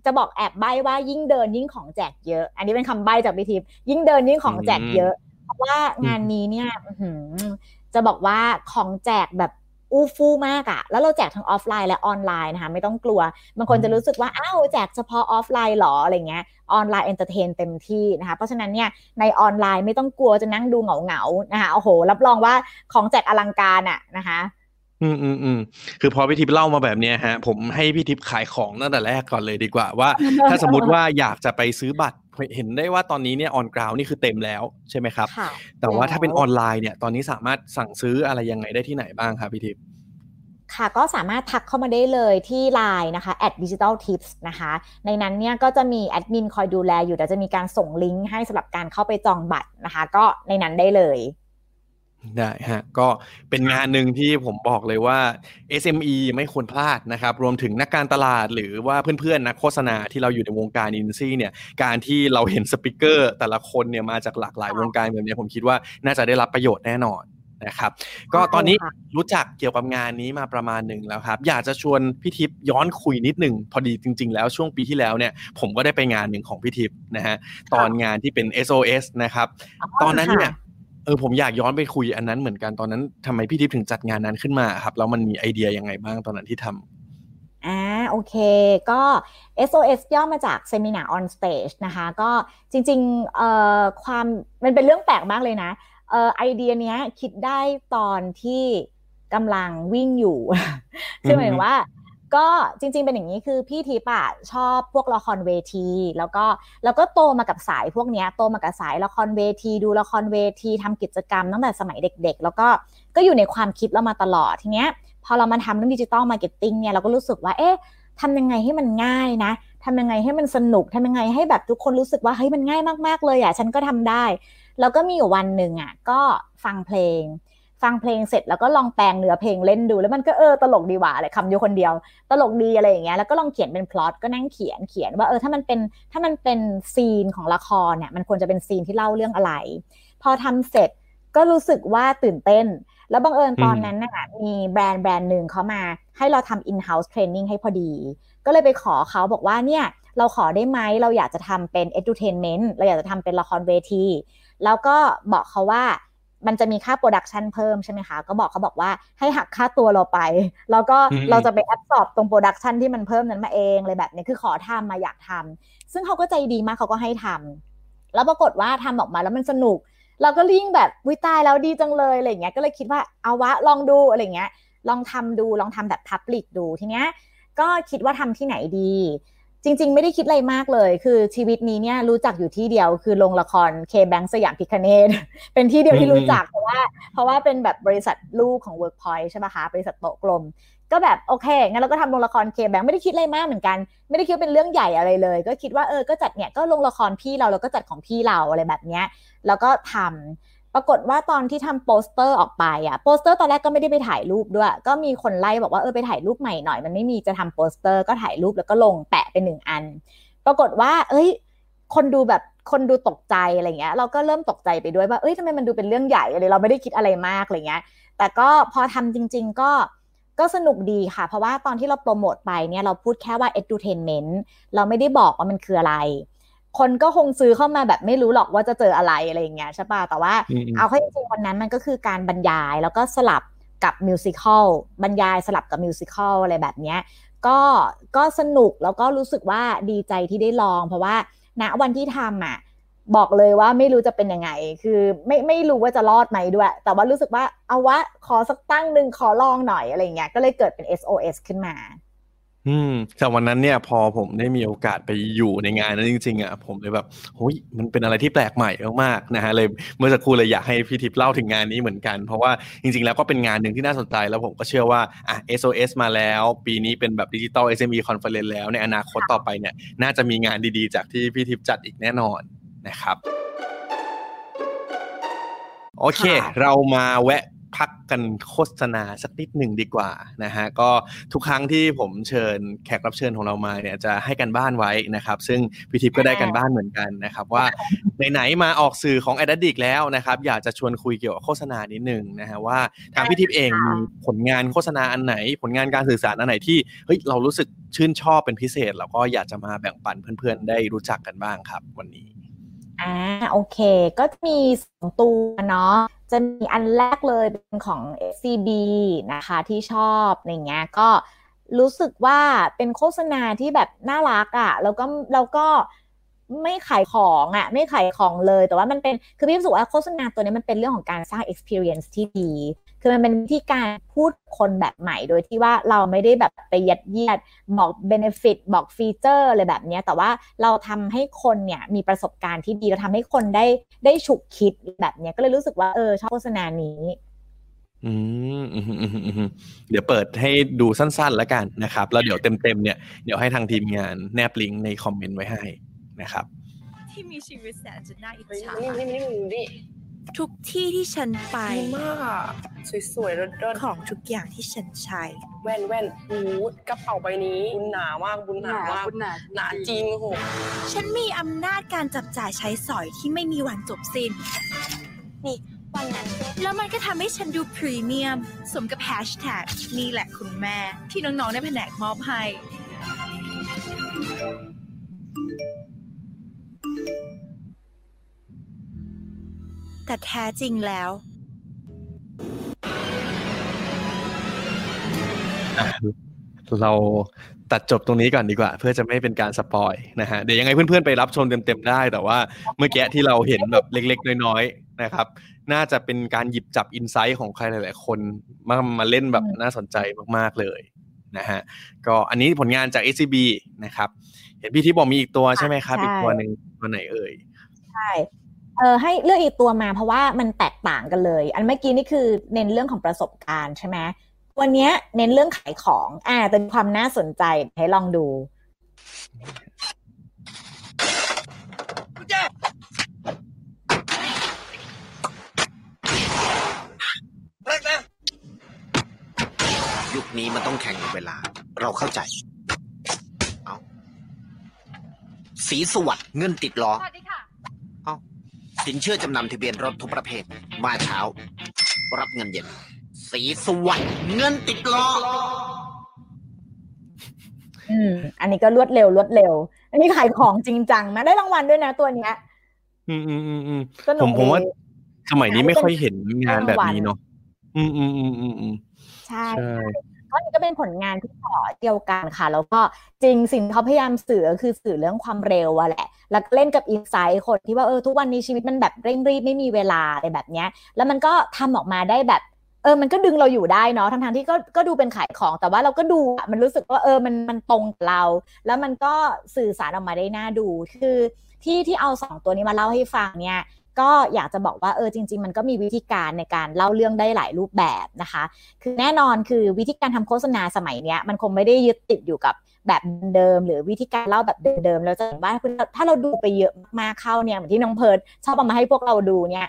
จะบอกแอบใบว่ายิ่งเดินยิ่งของแจกเยอะ อันนี้เป็นคำใบจากพิทิพย์ยิ่งเดินยิ่งของแจกเยอะ เพราะว่างานนี้เนี่ยอื้อหือจะบอกว่าของแจกแบบ อู้ฟู่มากอะแล้วเราแจกทั้งออฟไลน์และออนไลน์นะคะ ไม่ต้องกลัว บางคนจะรู้สึกว่า อ้าว แจกเฉพาะออฟไลน์หรอ อะไรเงี้ย ออนไลน์ entertain เต็มที่นะคะ เพราะฉะนั้นเนี่ย ในออนไลน์ไม่ต้องกลัวจะนั่งดูเหงาเหงาๆนะคะ โอ้โห รับรองว่าของแจกอลังการอะนะคะ อืมอืมอืมคือพอพี่ทิพย์เล่ามาแบบเนี้ยฮะ ผมให้พี่ทิพย์ขายของตั้งแต่แรกก่อนเลยดีกว่าว่า ถ้าสมมติว่าอยากจะไปซื้อบัตร เห็นได้ว่าตอนนี้เนี่ยออนกราวนี่คือเต็มแล้วใช่ไหมครับค่ะแต่ว่าถ้าเป็นแล้วออนไลน์เนี่ยตอนนี้สามารถสั่งซื้ออะไรยังไงได้ที่ไหนบ้างครับพี่ทิพย์ค่ะก็สามารถทักเข้ามาได้เลยที่ Line นะคะ at digital tips นะคะ ในนั้นเนี่ยก็จะมีแอดมินคอยดูแลอยู่เดี๋ยวจะมีการส่งลิงก์ให้สำหรับการเข้าไปจองบัตรนะคะ ก็ในนั้นได้เลย ได้ฮะก็เป็นงานหนึ่งที่ผมบอกเลยว่า SME ไม่ควรพลาดนะครับ รวมถึงนักการตลาดหรือว่าเพื่อนๆนักโฆษณาที่เราอยู่ในวงการอินซี่เนี่ยการที่เราเห็นสปิเกอร์แต่ละคนเนี่ยมาจากหลากหลายวงการแบบนี้ผมคิดว่าน่าจะได้รับประโยชน์แน่นอนนะครับ ก็ตอนนี้รู้จักเกี่ยวกับงานนี้มาประมาณหนึ่งแล้วครับ อยากจะชวนพี่ทิพย์ย้อนคุยนิดหนึ่งพอดีจริง ๆ แล้วช่วงปีที่แล้วเนี่ย ผมก็ได้ไปงานหนึ่งของพี่ทิพย์นะฮะตอนงานที่เป็น SOS นะครับ ตอนนั้นเนี่ย เออผมอยากย้อนไปคุยอันนั้นเหมือนกันตอนนั้นทำไมพี่ทิพย์ถึงจัดงานนั้นขึ้นมาครับแล้วมันมีไอเดียยังไงบ้างตอนนั้นที่ทำอ่าโอเคก็ SOS ย่อมาจาก Seminar on Stage นะคะ ก็จริงๆเอ่อความมันเป็นเรื่องแปลกมากเลยนะเอ่อไอเดียเนี้ยคิดได้ตอนที่กำลังวิ่งอยู่ คือหมายว่า ก็จริงๆเป็นอย่างนี้คือพี่ทิปอะชอบพวกละครเวที แล้วก็แล้วก็โตมากับสายพวกเนี้ยโตมากับสายละครเวที ดูละครเวทีทำกิจกรรมตั้งแต่สมัยเด็ก ๆ แล้วก็ก็อยู่ในความคิดเรามาตลอดทีเนี้ยพอเรามาทำเรื่อง digital marketing เนี่ยเราก็รู้สึกว่าเอ๊ะทำยังไงให้มันง่ายนะทำยังไงให้มันสนุกทำยังไงให้แบบทุกคนรู้สึกว่าเฮ้ยมันง่ายมากๆเลยอะฉันก็ทำได้ แล้วก็มีอยู่วันหนึ่งอะก็ฟังเพลง ฟังเพลงเสร็จแล้วก็ลองแปลงเนื้อเพลงเล่นดู แล้วมันก็เออตลกดีว่ะอะไรขำอยู่คนเดียว ตลกดีอะไรอย่างเงี้ยแล้วก็ลองเขียนเป็นพล็อตก็นั่งเขียนเขียนว่าเออถ้ามันเป็นถ้ามันเป็นซีนของละครเนี่ยมันควรจะเป็นซีนที่เล่าเรื่องอะไร พอทำเสร็จก็รู้สึกว่าตื่นเต้น แล้วบังเอิญตอนนั้นน่ะมีแบรนด์แบรนด์หนึ่งเขามาให้เราทำ in-house training ให้พอดี ก็เลยไปขอเขาบอกว่าเนี่ยเราขอได้ไหมเราอยากจะทำเป็น edutainment เราอยากจะทำเป็นละครเวที แล้วก็บอกเขาว่า มันจะมีค่า production เพิ่มใช่ไหมคะ ก็บอกเขาบอกว่าให้หักค่าตัวเราไป แล้วก็อืมเราจะไป absorb ตรง production ที่มันเพิ่มนั้นมาเองเลยแบบนี้คือขอทำมาอยากทำซึ่งเขาก็ใจดีมากเขาก็ให้ทำแล้วปรากฏว่าทำออกมาแล้วมันสนุก เราก็ยิ่งแบบวิตายแล้วดีจังเลยอะไรอย่างเงี้ยก็เลยคิดว่าเอาวะลองดูอะไรเงี้ยลองทำดูลองทำแบบพับลิกดูทีเนี้ยก็คิดว่าทำที่ไหนดี จริง ๆ ไม่ได้คิดอะไรมากเลย คือชีวิตนี้เนี่ยรู้จักอยู่ที่เดียวคือโรงละครเคแบงสยามพิคเนตเป็นที่เดียวที่รู้จักเพราะว่า เพราะว่าเป็นแบบบริษัทลูกของ Workpoint ใช่ไหมคะบริษัทโต๊ะกลม ก็แบบโอเคงั้นเราก็ทำโรงละคร KBank ไม่ได้คิดอะไรมากเหมือนกัน ไม่ได้คิดว่าเป็นเรื่องใหญ่อะไรเลย ก็คิดว่าเออก็จัดเนี่ยก็โรงละครพี่เราเราก็จัดของพี่เราอะไรแบบเนี้ยแล้วก็ทำ ปรากฏว่าตอนที่ทำโปสเตอร์ออกไปอะโปสเตอร์ตอนแรกก็ไม่ได้ไปถ่ายรูปด้วย ก็มีคนไล่บอกว่าเออไปถ่ายรูปใหม่หน่อย มันไม่มีจะทำโปสเตอร์ก็ถ่ายรูปแล้วก็ลงแปะเป็นหนึ่งอัน ปรากฏว่า เอ้ย คนดูแบบคนดูตกใจอะไรเงี้ย เราก็เริ่มตกใจไปด้วยว่าเอ้ยทำไมมันดูเป็นเรื่องใหญ่อะไรเราไม่ได้คิดอะไรมากอะไรเงี้ย แต่ก็พอทำจริง ๆ ก็ก็สนุกดีค่ะ เพราะว่าตอนที่เราโปรโมทไปเนี่ยเราพูดแค่ว่า edutainment เราไม่ได้บอกว่ามันคืออะไร คนก็คงซื้อเข้ามาแบบไม่รู้หรอกว่าจะเจออะไรอะไรอย่างเงี้ยใช่ป่ะแต่ว่าอืมอืมเอาเข้าจริงๆวันนั้นมันก็คือการบรรยายแล้วก็สลับกับมิวสิควลบรรยายสลับกับมิวสิควลอะไรแบบเนี้ยก็ก็สนุกแล้วก็รู้สึกว่าดีใจที่ได้ลอง เพราะว่าณวันที่ทำอะบอกเลยว่าไม่รู้จะเป็นยังไง คือไม่ไม่รู้ว่าจะรอดไหมด้วย แต่ว่ารู้สึกว่าเอาวะขอสักตั้งหนึ่งขอลองหน่อยอะไรเงี้ยก็เลยเกิดเป็น SOS ขึ้นมา อืมแต่วันนั้นเนี่ยพอผมได้มีโอกาสไปอยู่ในงานนั้นจริงๆอะผมเลยแบบโอ้ยมันเป็นอะไรที่แปลกใหม่มากๆนะฮะเลยเมื่อสักครู่เลยอยากให้พี่ทิพย์เล่าถึงงานนี้เหมือนกัน เพราะว่าจริงๆแล้วก็เป็นงานหนึ่งที่น่าสนใจแล้วผมก็เชื่อว่าอะ SOS มาแล้ว ปีนี้เป็นแบบดิจิตอล SME Conference แล้วในอนาคตต่อไปเนี่ย น่าจะมีงานดีๆ จากที่พี่ทิพย์จัดอีกแน่นอนนะครับ โอเค เรามาแวะ พักกันโฆษณาสักนิดหนึ่งดีกว่านะฮะก็ทุกครั้งที่ผมเชิญแขกรับเชิญของเรามาเนี่ยจะให้กันบ้านไว้นะครับ ซึ่งพิทิพก็ได้กันบ้านเหมือนกันนะครับ ว่าไหนๆมาออกสื่อของแอดดิกแล้วนะครับ อยากจะชวนคุยเกี่ยวกับโฆษณานิดหนึ่งนะฮะว่าทางพิทิพเองมีผลงานโฆษณาอันไหน ผลงานการสื่อสารอันไหนที่เฮ้ยเรารู้สึกชื่นชอบเป็นพิเศษ แล้วก็อยากจะมาแบ่งปันเพื่อนๆ ได้รู้จักกันบ้างครับ วันนี้ อ่าโอเค ก็มีสองตัวเนาะจะมีอันแรกเลยเป็นของ SCB นะคะที่ชอบอย่างเงี้ยก็รู้สึกว่าเป็นโฆษณาที่แบบน่ารักอะ่ะแล้วก็แล้วก็ไม่ขายของอะ่ะไม่ขายของเลย แต่ว่ามันเป็นคือพี่รู้สึกว่าโฆษณาตัวนี้มันเป็นเรื่องของการสร้าง experience ที่ดี คือมันเป็นวิธีการพูดคนแบบใหม่โดยที่ว่าเราไม่ได้แบบไปยัดเยียดบอก benefit บอก feature อะไรแบบนี้แต่ว่าเราทำให้คนเนี่ยมีประสบการณ์ที่ดีเราทำให้คนได้ได้ฉุกคิดแบบนี้ก็เลยรู้สึกว่าเออชอบโฆษณานี้อืมเดี๋ยวเปิดให้ดูสั้นๆแล้วกันนะครับ แล้วเดี๋ยวเต็มๆเนี่ยเดี๋ยวให้ทางทีมงานแนบลิงก์ในคอมเมนต์ไว้ให้นะครับ ที่มีชีวิตแสนจะน่าอิจฉานี่นี่นี่นี่ ทุกที่ที่ฉันไปมากอะสวยๆรถของทุกอย่างที่ฉันใช้ แว่นแว่นหูกระเป๋าใบนี้บุญหนามากบุญหนามากบุญหนาหนาจริงโหฉันมีอำนาจการจับจ่ายใช้สอยที่ไม่มีวันจบสิ้นนี่วันนั้นแล้วมันก็ทำให้ฉันดูพรีเมียม สมกับแฮชแท็กนี่แหละคุณแม่ ที่น้องๆในแผนกมอบให้ แต่แท้จริงแล้วเราตัดจบตรงนี้ก่อนดีกว่า เพื่อจะไม่เป็นการสปอยนะฮะเดี๋ยวยังไงเพื่อนๆไปรับชมเต็มๆได้ แต่ว่าเมื่อกี้ที่เราเห็นแบบเล็กๆ น้อยๆนะครับ น่าจะเป็นการหยิบจับอินไซต์ของใครหลายๆคนมามาเล่นแบบน่าสนใจมากๆเลยนะฮะก็อันนี้ผลงานจาก SCB นะครับ เห็นพี่ที่บอกมีอีกตัวใช่ไหมครับ อีกตัวหนึ่งตัวไหนเอ่ยใช่ เออให้เลือกอีกตัวมาเพราะว่ามันแตกต่างกันเลย อันเมื่อกี้นี่คือเน้นเรื่องของประสบการณ์ใช่ไหมวันนี้เน้นเรื่องขายของอ่าเป็นความน่าสนใจให้ลองดูยุคนี้มันต้องแข่งกับเวลา เราเข้าใจ เอาสีสวัสด์เงินติดล้อสวัสดี สินเชื่อจำนำทะเบียนรถทุกประเภท มาเช้า รับเงินเย็น สีสวัสด์เงินติดล้อ อืม อันนี้ก็รวดเร็วรวดเร็ว อันนี้ขายของจริงจังนะได้รางวัลด้วยนะตัวเนี้ย อืมอืมอืมอืมผมผมว่าสมัยนี้ไม่ค่อยเห็นงานแบบนี้เนาะอืมอืมอืมอืมอืมใช่ ก็นี่ก็เป็นผลงานที่ต่อเดียวกันค่ะ แล้วก็จริงสิ่งเขาพยายามสื่อคือสื่อเรื่องความเร็วอะแหละ แล้วเล่นกับอินไซต์คนที่ว่าเออทุกวันนี้ชีวิตมันแบบเร่งรีบไม่มีเวลาอะไรแบบเนี้ย แล้วมันก็ทำออกมาได้แบบเออ มันก็ดึงเราอยู่ได้เนาะ ทั้งทที่ก็ ก็ดูเป็นขายของ แต่ว่าเราก็ดู มันรู้สึกว่า เออ มัน มันตรงกับเรา แล้วมันก็สื่อสารออกมาได้น่าดู คือที่ที่เอาสองตัวนี้มาเล่าให้ฟังเนี่ย ก็อยากจะบอกว่าเออจริง ๆ มันก็มีวิธีการในการเล่าเรื่องได้หลายรูปแบบนะคะ คือแน่นอนคือวิธีการทำโฆษณาสมัยเนี้ยมันคงไม่ได้ยึดติดอยู่กับแบบเดิม หรือวิธีการเล่าแบบเดิมๆเราจะเห็นว่าถ้าเราดูไปเยอะมากๆเข้าเนี่ยเหมือนที่น้องเพิร์ดชอบเอามาให้พวกเราดูเนี่ย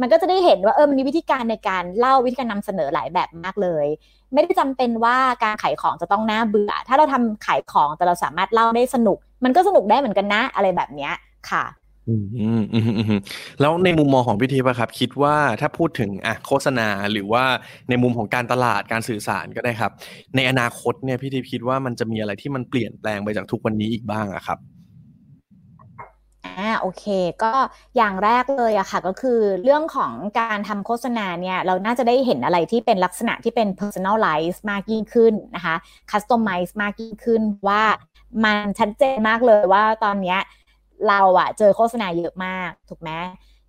มันก็จะได้เห็นว่าเออมันมีวิธีการในการเล่าวิธีการนำเสนอหลายแบบมากเลย ไม่ได้จำเป็นว่าการขายของจะต้องน่าเบื่อ ถ้าเราทำขายของแต่เราสามารถเล่าได้สนุก มันก็สนุกได้เหมือนกันนะอะไรแบบเนี้ยค่ะ อืมอืมอืมแล้วในมุมมองของพี่ทิพย์ครับ คิดว่าถ้าพูดถึงอะโฆษณาหรือว่าในมุมของการตลาดการสื่อสารก็ได้ครับ ในอนาคตเนี่ยพี่ทิพย์คิดว่ามันจะมีอะไรที่มันเปลี่ยนแปลงไปจากทุกวันนี้อีกบ้างอะครับอ่าโอเคก็อย่างแรกเลยอะค่ะก็คือเรื่องของการทำโฆษณาเนี่ยเราน่าจะได้เห็นอะไรที่เป็นลักษณะที่เป็น personalize มากยิ่งขึ้นนะคะ customize มากยิ่งขึ้นว่ามันชัดเจนมากเลยว่าตอนเนี้ย เราอะเจอโฆษณาเยอะมากถูกไหม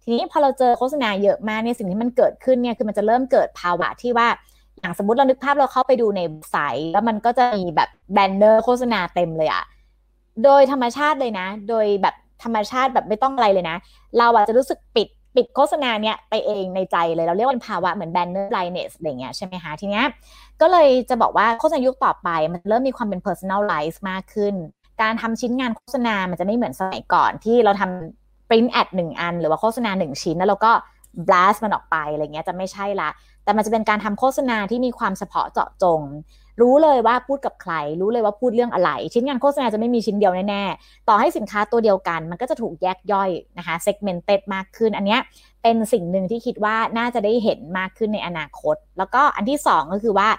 ทีนี้พอเราเจอโฆษณาเยอะมากเนี่ยสิ่งที่มันเกิดขึ้นเนี่ยคือมันจะเริ่มเกิดภาวะที่ว่าอย่างสมมติเรานึกภาพเราเข้าไปดูใน site แล้วมันก็จะมีแบบ banner โฆษณาเต็มเลยอะโดยธรรมชาติเลยนะ โดยแบบธรรมชาติแบบไม่ต้องอะไรเลยนะ เราอาจจะรู้สึกปิดปิดโฆษณาเนี้ยไปเองในใจเลยเราเรียกว่าเป็นภาวะเหมือน banner blindness อะไรเงี้ยใช่ไหมคะทีเนี้ยก็เลยจะบอกว่าโฆษณายุคต่อไปมันเริ่มมีความเป็น personalize มากขึ้น การทำชิ้นงานโฆษณา มันจะไม่เหมือนสมัยก่อนที่เราทำ print ad หนึ่งอัน หรือว่าโฆษณาหนึ่งชิ้นแล้วเราก็ blast มันออกไปอะไรเงี้ยจะไม่ใช่ละ แต่มันจะเป็นการทำโฆษณาที่มีความเฉพาะเจาะจง รู้เลยว่าพูดกับใคร รู้เลยว่าพูดเรื่องอะไร ชิ้นงานโฆษณาจะไม่มีชิ้นเดียวแน่ๆ ต่อให้สินค้าตัวเดียวกัน มันก็จะถูกแยกย่อยนะคะ segmented มากขึ้น อันเนี้ยเป็นสิ่งหนึ่งที่คิดว่าน่าจะได้เห็นมากขึ้นในอนาคต แล้วก็อันที่สองก็คือว่า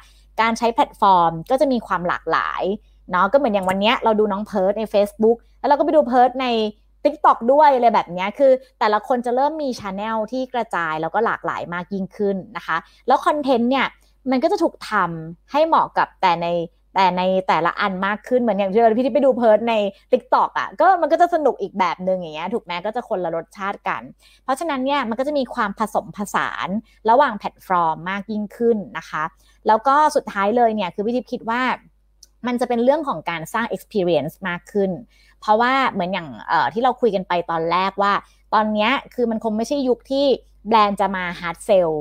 การใช้แพลตฟอร์มก็จะมีความหลากหลาย เนาะก็เหมือนอย่างวันนี้เราดูน้องเพิร์ดใน Facebook แล้วเราก็ไปดูเพิร์ดใน TikTok ด้วยอะไรแบบนี้คือ แต่ละคนจะเริ่มมีช anel ที่กระจายแล้วก็หลากหลายมากยิ่งขึ้นนะคะ แล้วคอนเทนต์เนี่ยมันก็จะถูกทำให้เหมาะกับแต่ในแต่ในแต่ละอันมากขึ้นเหมือนอย่างที่เราพี่ที่ไปดูเพิร์ดใน TikTok อะก็มันก็จะสนุกอีกแบบหนึ่งอย่างเงี้ยถูกไหมก็จะคนละรสชาติกัน เพราะฉะนั้นเนี่ยมันก็จะมีความผสมผสานระหว่างแพลตฟอร์มมากยิ่งขึ้นนะคะ แล้วก็สุดท้ายเลยเนี่ยคือพี่ทิพย์คิดว่า มันจะเป็นเรื่องของการสร้าง experience มากขึ้น เพราะว่าเหมือนอย่างที่เราคุยกันไปตอนแรกว่า ตอนนี้คือมันคงไม่ใช่ยุคที่แบรนด์จะมา hard sell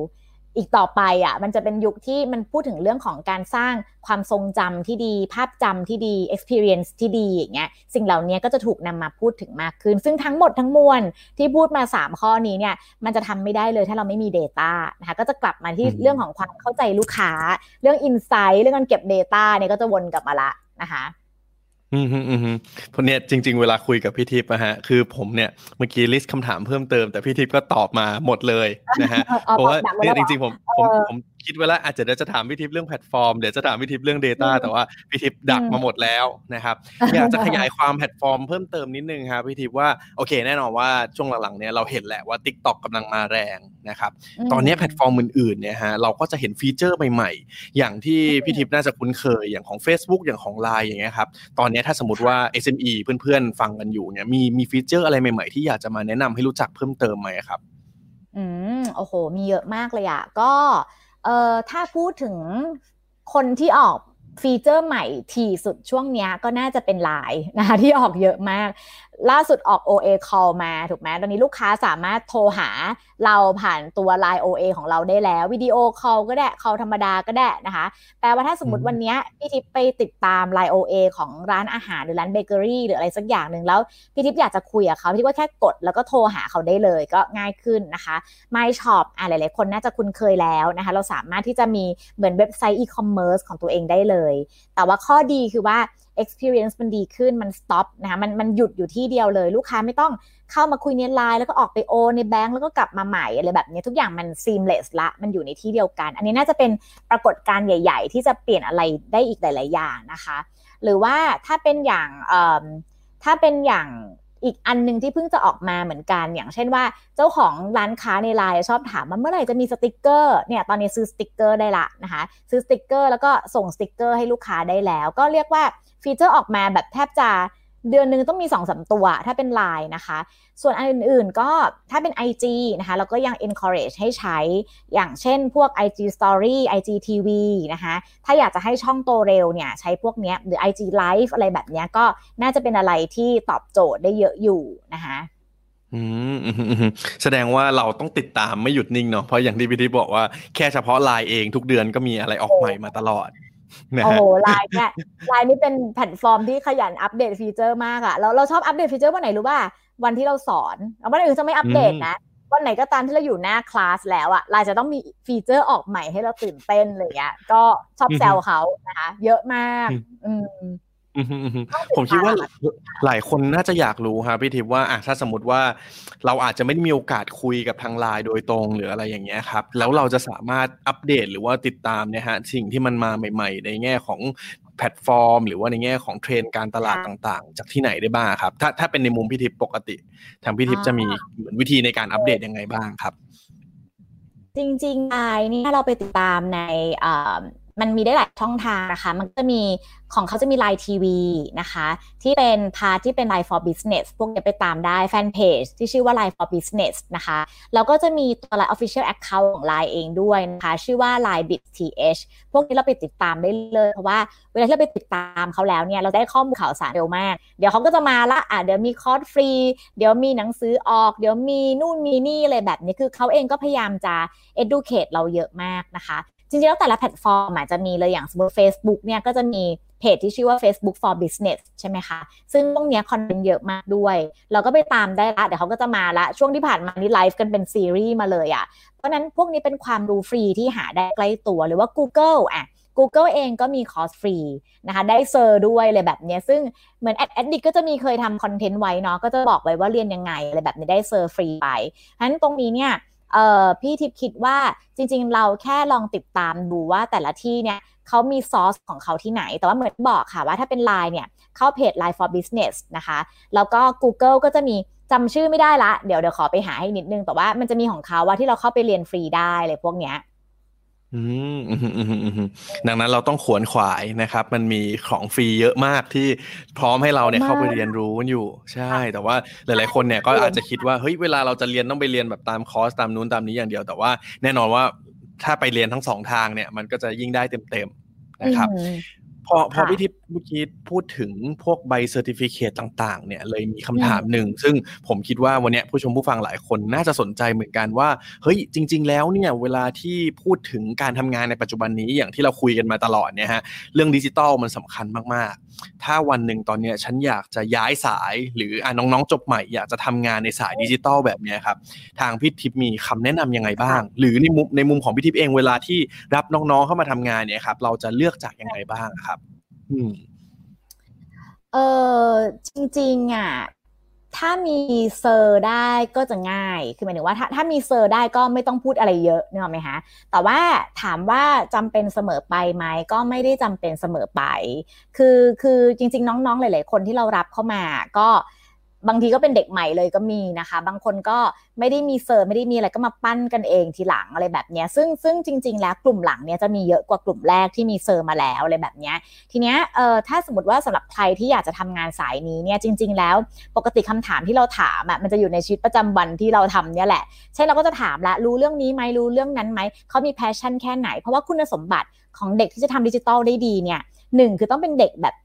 อีกต่อไปอะมันจะเป็นยุคที่มันพูดถึงเรื่องของการสร้างความทรงจำที่ดี ภาพจำที่ดี experience ที่ดีอย่างเงี้ยสิ่งเหล่านี้ก็จะถูกนำมาพูดถึงมากขึ้น ซึ่งทั้งหมดทั้งมวลที่พูดมา 3 ข้อนี้เนี่ยมันจะทำไม่ได้เลยถ้าเราไม่มี Data นะคะก็จะกลับมาที่เรื่องของความเข้าใจลูกค้า เรื่อง Insight เรื่องการเก็บ Data เนี่ยก็จะวนกลับมาละนะคะ อืมอืมอืมเพราะเนี่ยจริง ๆ เวลาคุยกับพี่ทิพย์นะฮะคือผมเนี่ยเมื่อกี้ลิสต์คำถามเพิ่มเติมแต่พี่ทิพย์ก็ตอบมาหมดเลยนะฮะเพราะว่าเนี่ยจริงๆผมผมผมคิดไว้แล้วอาจจะเดี๋ยวจะถามพี่ทิพย์เรื่องแพลตฟอร์มเดี๋ยวจะถามพี่ทิพย์เรื่อง Data แต่ว่าพี่ทิพย์ดักมาหมดแล้วนะครับอยากจะขยายความแพลตฟอร์มเพิ่มเติมนิดนึงครับพี่ทิพย์ว่าโอเคแน่นอนว่าช่วงหลังๆเนี่ยเราเห็นแหละว่า Tik t o อกกำลังมาแรงนะครับตอนนี้แพลตฟอร์มอื่นๆเนี่ยฮะเราก็จะเห็นฟีเจอร์ใหม่ๆ อย่างที่พี่ทิพย์น่าจะคุ้นเคยอย่างของ Facebook อย่างของ Line อย่างเงี้ยครับตอนนี้ถ้าสมมติว่า SME เพื่อนๆฟังกันอยู่เนี่ยมีมีฟีเจอร์อะไรใหม่ๆ ที่อยากจะมาแนะนำให้รู้จักเพิ่มเติมไหมครับอืมโอ้โห มีเยอะมากเลยอะก็ เอ่อถ้าพูดถึงคนที่ออกฟีเจอร์ใหม่ทีสุดช่วงนี้ก็น่าจะเป็นไลน์นะคะที่ออกเยอะมาก ล่าสุดออก OA call มาถูกไหมตอนนี้ลูกค้าสามารถโทรหา เราผ่านตัว Line OA ของเราได้แล้ววิดีโอ call ก็ได้ call ธรรมดาก็ได้นะคะ แปลว่าถ้าสมมติวันนี้พี่ทิพย์ไปติดตาม Line OA ของร้านอาหารหรือร้านเบเกอรี่หรืออะไรสักอย่างหนึ่งแล้วพี่ทิพย์อยากจะคุยกับเขาพี่ว่าแค่กดแล้วก็โทรหาเขาได้เลยก็ง่ายขึ้นนะคะ My Shop อะหลาย ๆ คนน่าจะคุ้นเคยแล้วนะคะ เราสามารถที่จะมีเหมือนเว็บไซต์อีคอมเมิร์ซของตัวเองได้เลย แต่ว่าข้อดีคือว่า experience มันดีขึ้นมัน stop นะคะมันมันหยุดอยู่ที่เดียวเลย ลูกค้าไม่ต้อง เข้ามาคุยในไลน์แล้วก็ออกไปโอนในแบงก์แล้วก็กลับมาใหม่อะไรแบบนี้ทุกอย่างมัน seamless ละมันอยู่ในที่เดียวกัน อันนี้น่าจะเป็นปรากฏการณ์ใหญ่ ๆ ที่จะเปลี่ยนอะไรได้อีกหลาย ๆ อย่างนะคะ หรือว่าถ้าเป็นอย่างถ้าเป็นอย่างอีกอันหนึ่งที่เพิ่งจะออกมาเหมือนกัน อย่างเช่นว่าเจ้าของร้านค้าในไลน์ชอบถามว่าเมื่อไหร่จะมีสติกเกอร์เนี่ยตอนนี้ซื้อสติกเกอร์ได้ละนะคะซื้อสติกเกอร์แล้วก็ส่งสติกเกอร์ให้ลูกค้าได้แล้ว ก็เรียกว่าฟีเจอร์ออกมาแบบแทบจะ เดือนหนึ่งต้องมี2อสตัว ถ้าเป็น Line นะคะ ส่วนอันอื่นๆก็ถ้าเป็น IG นะคะเราก็ยัง encourage ให้ใช้ อย่างเช่นพวก IG Story IG TV นะคะถ้าอยากจะให้ช่องโตเร็วเนี่ยใช้พวกนี้หรือ IG Live อะไรแบบนี้ก็น่าจะเป็นอะไรที่ตอบโจทย์ได้เยอะอยู่นะคะอืมแสดงว่าเราต้องติดตามไม่หยุดนิ่งเนาะเพราะอย่างที่พี่ทิพย์บอกว่าแค่เฉพาะไลน์เองทุกเดือนก็มีอะไรออกใหม่มาตลอด โอ้โหไลน์เนี่ยไลน์นี่เป็นแพลตฟอร์มที่ขยันอัปเดตฟีเจอร์มากอะแล้วเราชอบอัปเดตฟีเจอร์วันไหนรู้ป่ะวันที่เราสอนวันอื่นจะไม่อัปเดตนะวันไหนก็ตามที่เราอยู่หน้าคลาสแล้วอะไลน์จะต้องมีฟีเจอร์ออกใหม่ให้เราตื่นเต้นเลยอะก็ชอบแซวเขานะคะ เยอะมาก อืม ผมคิดว่าหลายคนน่าจะอยากรู้ครับพี่ทิพย์ว่าอะถ้าสมมติว่าเราอาจจะไม่มีโอกาสคุยกับทางไลน์โดยตรงหรืออะไรอย่างเงี้ยครับ แล้วเราจะสามารถอัปเดตหรือว่าติดตามเนี่ยฮะสิ่งที่มันมาใหม่ ๆ ในแง่ของแพลตฟอร์ม หรือว่าในแง่ของเทรนการตลาดต่างๆ จากที่ไหนได้บ้างครับ ถ้าถ้าเป็นในมุมพี่ทิพย์ปกติทางพี่ทิพย์จะมีเหมือนวิธีในการอัปเดตยังไงบ้างครับ จริงๆไลน์นี่เราไปติดตามใน มันมีได้หลายช่องทางนะคะ มันก็จะมีของเขาจะมีไลน์ทีวีนะคะ ที่เป็น part ที่เป็น Line for Business พวกนี้ไปตามได้แฟนเพจที่ชื่อว่า Line for Business นะคะ แล้วก็จะมีตัว Line Official Account ของ Line เองด้วยนะคะ ชื่อว่า Line Biz TH พวกนี้เราไปติดตามได้เลย เพราะว่าเวลาที่เราไปติดตามเขาแล้วเนี่ย เราได้ข้อมูลข่าวสารเร็วมาก เดี๋ยวเขาก็จะมาละอะเดี๋ยวมีคอร์สฟรี เดี๋ยวมีหนังสือออก เดี๋ยวมีนู่นมีนี่อะไรแบบนี้คือเขาเองก็พยายามจะ educate เราเยอะมากนะคะ จริงๆแล้วแต่ละแพลตฟอร์มอาจจะมีเลยอย่างสมมติ Facebook เนี่ยก็จะมีเพจที่ชื่อว่า Facebook for Business ใช่ไหมคะ ซึ่งตรงนี้คอนเทนต์เยอะมากด้วย เราก็ไปตามได้ละ เดี๋ยวเขาก็จะมาละ ช่วงที่ผ่านมานี่ไลฟ์กันเป็นซีรีส์มาเลยอะ่ะ เพราะนั้นพวกนี้เป็นความรู้ฟรีที่หาได้ใกล้ตัวหรือว่า Google อะ Google เองก็มีคอร์สฟรีนะคะ ได้ cert ด้วยอะไรแบบนี้ ซึ่งเหมือน Ad Addict็จะมีเคยทำคอนเทนต์ไว้เนาะ ก็จะบอกไว้ว่าเรียนยังไงอะไรแบบนี้ได้ cert ฟรีไปฉะนั้นตรงนี้เนี่ย พี่ทิพย์คิดว่าจริง ๆ เราแค่ลองติดตามดูว่าแต่ละที่เนี่ยเขามีซอสของเขาที่ไหน แต่ว่าเหมือนบอกค่ะว่าถ้าเป็น Line เนี่ยเข้าเพจ Line for Business นะคะ แล้วก็ Google ก็จะมีจำชื่อไม่ได้ละ เดี๋ยวเดี๋ยวขอไปหาให้นิดนึง แต่ว่ามันจะมีของเขาว่าที่เราเข้าไปเรียนฟรีได้เลยพวกเนี้ย อืมอืมอืมอืมดังนั้นเราต้องขวนขวายนะครับ มันมีของฟรีเยอะมากที่พร้อมให้เราเนี่ยเข้าไปเรียนรู้อยู่ ใช่ แต่ว่าหลาย ๆ คนเนี่ยก็อาจจะคิดว่าเฮ้ยเวลาเราจะเรียนต้องไปเรียนแบบตามคอร์สตามนู้นตามนี้อย่างเดียว แต่ว่าแน่นอนว่าถ้าไปเรียนทั้งสองทางเนี่ย มันก็จะยิ่งได้เต็ม ๆ นะครับ พอพอพี่ทิพย์เมื่อกี้พูดถึงพวกใบ certificate ต่างๆ เนี่ยเลยมีคำถามหนึ่ง ซึ่งผมคิดว่าวันนี้ผู้ชมผู้ฟังหลายคนน่าจะสนใจเหมือนกันว่าเฮ้ยจริง ๆ แล้วเนี่ยเวลาที่พูดถึงการทำงานในปัจจุบันนี้อย่างที่เราคุยกันมาตลอดเนี่ยฮะเรื่องดิจิตอลมันสำคัญมากๆ ถ้าวันหนึ่งตอนเนี้ยฉันอยากจะย้ายสาย หรืออะน้องๆจบใหม่อยากจะทำงานในสายดิจิตอลแบบเนี้ยครับทางพี่ทิพย์มีคำแนะนำยังไงบ้าง หรือในมุมในมุมของพี่ทิพย์เองเวลาที่รับน้องๆเข้ามาทำงานเนี่ยครับเราจะเลือกจากยังไงบ้างครับอืม เออจริงๆอะถ้ามี cert ได้ก็จะง่าย คือหมายถึงว่าถ้าถ้ามี cert ได้ก็ไม่ต้องพูดอะไรเยอะนึกออกไหมคะ แต่ว่าถามว่าจำเป็นเสมอไปไหมก็ไม่ได้จำเป็นเสมอไป คือคือจริง ๆ น้องๆหลาย ๆ คนที่เรารับเข้ามาก็ บางทีก็เป็นเด็กใหม่เลยก็มีนะคะ บางคนก็ไม่ได้มี cert ไม่ได้มีอะไรก็มาปั้นกันเองทีหลังอะไรแบบนี้ซึ่งซึ่งจริง ๆ แล้วกลุ่มหลังเนี้ยจะมีเยอะกว่ากลุ่มแรกที่มี cert มาแล้วอะไรแบบนี้ทีเนี้ยเอ่อถ้าสมมติว่าสำหรับใครที่อยากจะทำงานสายนี้เนี่ยจริง ๆ แล้วปกติคำถามที่เราถามอะมันจะอยู่ในชีวิตประจำวันที่เราทำเนี่ยแหละเช่นเราก็จะถามละรู้เรื่องนี้ไหมรู้เรื่องนั้นไหมเขามี passion แค่ไหน เพราะว่าคุณสมบัติของเด็กที่จะทำดิจิทัลได้ดีเนี่ยหนึ่งคือต้องเป็นเด็กแบบ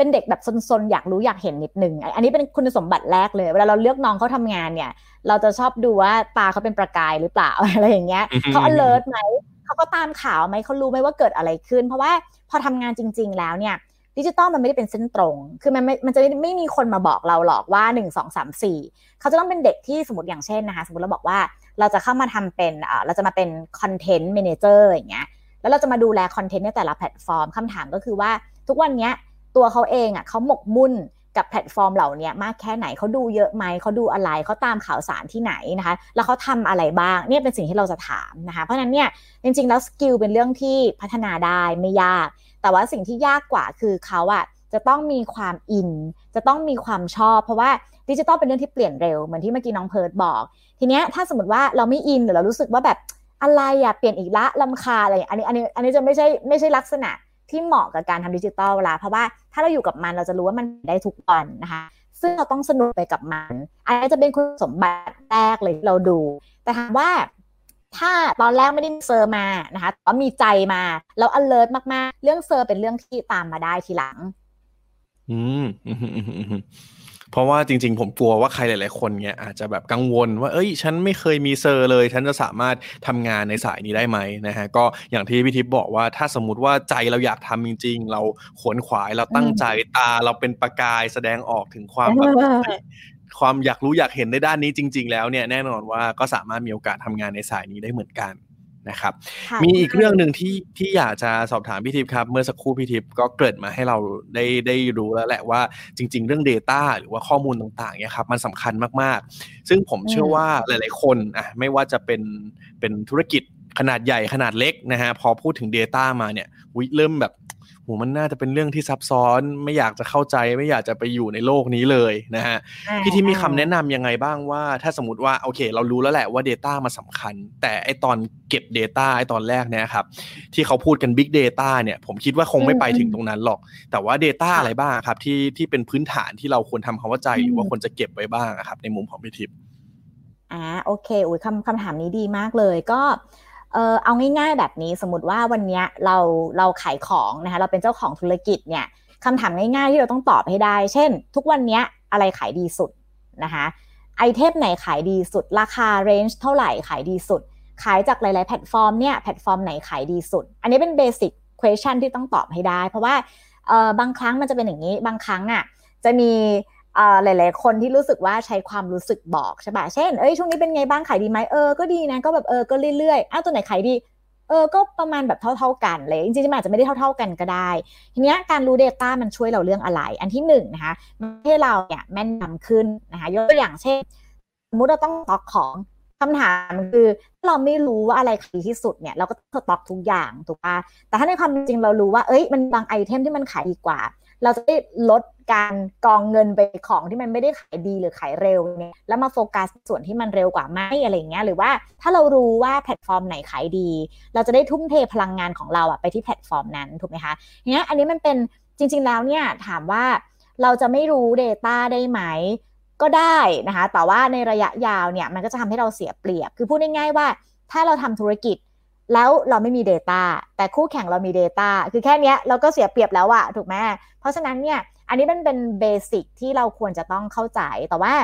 เป็นเด็กแบบซนๆอยากรู้อยากเห็นนิดนึงอันนี้เป็นคุณสมบัติแรกเลยเวลาเราเลือกน้องเขาทำงานเนี่ย เราจะชอบดูว่าตาเขาเป็นประกายหรือเปล่าอะไรอย่างเงี้ยเขา alert ไหมเขาก็ตามข่าวไหมเขารู้ไหมว่าเกิดอะไรขึ้น เพราะว่าพอทำงานจริง ๆ แล้วเนี่ยดิจิตอลมันไม่ได้เป็นเส้นตรง คือมันไม่มันจะไม่มีคนมาบอกเราหรอกว่า 1 2 3 4 เขาจะต้องเป็นเด็กที่สมมติอย่างเช่นนะคะ สมมติเราบอกว่าเราจะเข้ามาทำเป็นอ่าเราจะมาเป็น content manager อย่างเงี้ย แล้วเราจะมาดูแลคอนเทนต์ในแต่ละแพลตฟอร์มคำถามก็คือว่าทุกวันเนี้ย ตัวเขาเองอะเขาหมกมุ่นกับแพลตฟอร์มเหล่านี้มากแค่ไหนเขาดูเยอะไหมเขาดูอะไรเขาตามข่าวสารที่ไหนนะคะ แล้วเขาทำอะไรบ้างเนี่ยเป็นสิ่งที่เราจะถามนะคะ เพราะฉะนั้นเนี่ยจริงๆแล้ว skill เป็นเรื่องที่พัฒนาได้ไม่ยาก แต่ว่าสิ่งที่ยากกว่าคือเขาอะจะต้องมีความอิน จะต้องมีความชอบ เพราะว่าดิจิตอลเป็นเรื่องที่เปลี่ยนเร็วเหมือนที่เมื่อกี้น้องเพิร์ดบอก ทีเนี้ยถ้าสมมติว่าเราไม่อินหรือเรารู้สึกว่าแบบอะไรอะเปลี่ยนอีกละรำคาญอะไรอันนี้อันนี้อันนี้จะไม่ใช่ไม่ใช่ลักษณะ ที่เหมาะกับการทำดิจิตอลละเพราะว่าถ้าเราอยู่กับมันเราจะรู้ว่ามันได้ทุกวันนะคะ ซึ่งเราต้องสนุกไปกับมัน อันนี้จะเป็นคุณสมบัติแรกเลยที่เราดู แต่ถามว่าถ้าตอนแรกไม่ได้ cert มานะคะแต่มีใจมาแล้ว alert มาก ๆ เรื่อง cert เป็นเรื่องที่ตามมาได้ทีหลัง อืม เพราะว่าจริง ๆ ผมกลัวว่าใครหลาย ๆ คนเนี่ยอาจจะแบบกังวลว่าเอ้ย ฉันไม่เคยมี cert เลย ฉันจะสามารถทำงานในสายนี้ได้ไหมนะฮะก็อย่างที่พี่ทิพย์บอกว่าถ้าสมมุติว่าใจเราอยากทำจริง ๆ เราขวนขวายเราตั้งใจตาเราเป็นประกายแสดงออกถึงความแบบเฮ้ยความอยากรู้อยากเห็นในด้านนี้จริง ๆ แล้วเนี่ยแน่นอนว่าก็สามารถมีโอกาสทำงานในสายนี้ได้เหมือนกัน นะครับค่ะมีอีกเรื่องหนึ่งที่ที่อยากจะสอบถามพี่ทิพย์ครับ เมื่อสักครู่พี่ทิพย์ก็เกริดมาให้เราได้ได้รู้แล้วแหละว่าจริง ๆ เรื่อง Data หรือว่าข้อมูลต่างๆเนี่ยครับมันสำคัญมากๆ ซึ่งผมเชื่อว่าหลาย ๆ คนอะไม่ว่าจะเป็นเป็นธุรกิจขนาดใหญ่ขนาดเล็กนะฮะพอพูดถึง Data มาเนี่ยวิเริ่มแบบ หูมันน่าจะเป็นเรื่องที่ซับซ้อน ไม่อยากจะเข้าใจ ไม่อยากจะไปอยู่ในโลกนี้เลยนะฮะอ่าพี่ที่มีคำอ่าแนะนำยังไงบ้างว่า ถ้าสมมติว่าโอเค เรารู้แล้วแหละว่า Data มาสำคัญ แต่ไอตอนเก็บ Data ไอตอนแรกเนี่ยครับที่เขาพูดกัน Big Data เนี่ย ผมคิดว่าคงไม่ไปถึงตรงนั้นหรอก แต่ว่า Data อะไรบ้างครับ ที่ที่เป็นพื้นฐานที่เราควรทำความเข้าใจหรือว่าควรจะเก็บไว้บ้างอะครับในมุมของพี่ทิพย์อ่าโอเคอุ้ยคำคำถามนี้ดีมากเลยก็ เออเอาง่ายๆแบบนี้สมมติว่าวันเนี้ยเราเราขายของนะคะเราเป็นเจ้าของธุรกิจเนี่ยคำถามง่ายๆที่เราต้องตอบให้ได้ เช่น ทุกวันเนี้ยอะไรขายดีสุดนะคะไอเทมไหนขายดีสุด ราคา range เท่าไหร่ขายดีสุด ขายจากหลาย ๆ แพลตฟอร์มเนี่ยแพลตฟอร์มไหนขายดีสุด อันนี้เป็นเบสิ c question ที่ต้องตอบให้ได้ เพราะว่าเออบางครั้งมันจะเป็นอย่างนี้บางครั้งอะจะมี หลาย ๆ คนที่รู้สึกว่าใช้ความรู้สึกบอกใช่ปะเช่น เอ้ย ช่วงนี้เป็นไงบ้างขายดีไหมเออ ก็ดีนะ ก็แบบเออ ก็เรื่อยๆ อ้าว ตัวไหนขายดี เออ ก็ประมาณแบบเท่า ๆ กันเลย จริงๆมันอาจจะไม่ได้เท่า ๆ กันก็ได้ ทีนี้การรู้ Data มันช่วยเราเรื่องอะไร อันที่หนึ่งนะคะให้เราเนี่ยแม่นยำขึ้นนะคะ ยกตัวอย่างเช่น สมมติเราต้องสต็อกของคำถามคือเราไม่รู้ว่าอะไรขายที่สุดเนี่ย เราก็ต้องสต็อกทุกอย่างถูกปะแต่ถ้าในความจริงเรารู้ว่า เอ้ย มันบางไอเทมที่มันขายดีกว่า เราจะได้ลด การกองเงินไปของที่มันไม่ได้ขายดีหรือขายเร็วเนี่ยแล้วมาโฟกัสส่วนที่มันเร็วกว่าไหมอะไรเงี้ยหรือว่าถ้าเรารู้ว่าแพลตฟอร์มไหนขายดี เราจะได้ทุ่มเทพลังงานของเราอะไปที่แพลตฟอร์มนั้นถูกไหมคะเนี้ยอันนี้มันเป็นจริง ๆแล้วเนี่ยถามว่าเราจะไม่รู้ Data ได้ไหมก็ได้นะคะ แต่ว่าในระยะยาวเนี่ยมันก็จะทำให้เราเสียเปรียบ คือพูดง่ายๆว่าถ้าเราทำธุรกิจแล้วเราไม่มี Data แต่คู่แข่งเรามี Data คือแค่นี้เราก็เสียเปรียบแล้วอะถูกไหมเพราะฉะนั้นเนี่ย อันนี้มันเป็น basic ที่เราควรจะต้องเข้าใจแต่ว่า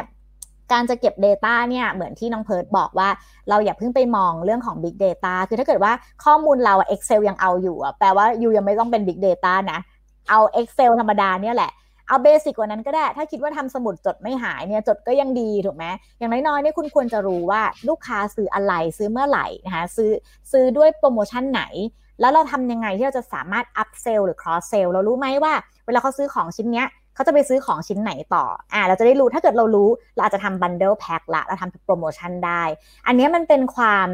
การจะเก็บ Data เนี่ยเหมือนที่น้องเพิร์ดบอกว่า เราอย่าเพิ่งไปมองเรื่องของ Big Data คือถ้าเกิดว่าข้อมูลเราอะ Excel ยังเอาอยู่อะแปลว่า you ยังไม่ต้องเป็น Big Data นะเอา Excel ธรรมดาเนี่ยแหละเอา basic กว่านั้นก็ได้ ถ้าคิดว่าทำสมุดจดไม่หายเนี่ยจดก็ยังดีถูกไหมอย่างน้อยๆเนี่ยคุณควรจะรู้ว่าลูกค้าซื้ออะไรซื้อเมื่อไหร่นะคะซื้อซื้อด้วยโปรโมชั่นไหน แล้วเราทำยังไงที่เราจะสามารถ up sell หรือ cross sell เรารู้ไหมว่า เวลาเขาซื้อของชิ้นเนี้ยเขาจะไปซื้อของชิ้นไหนต่อ อ่า เราจะได้รู้ถ้าเกิดเรารู้เราอาจจะทำ bundle pack ละ เราทำโปรโมชั่นได้ อันนี้มันเป็นความ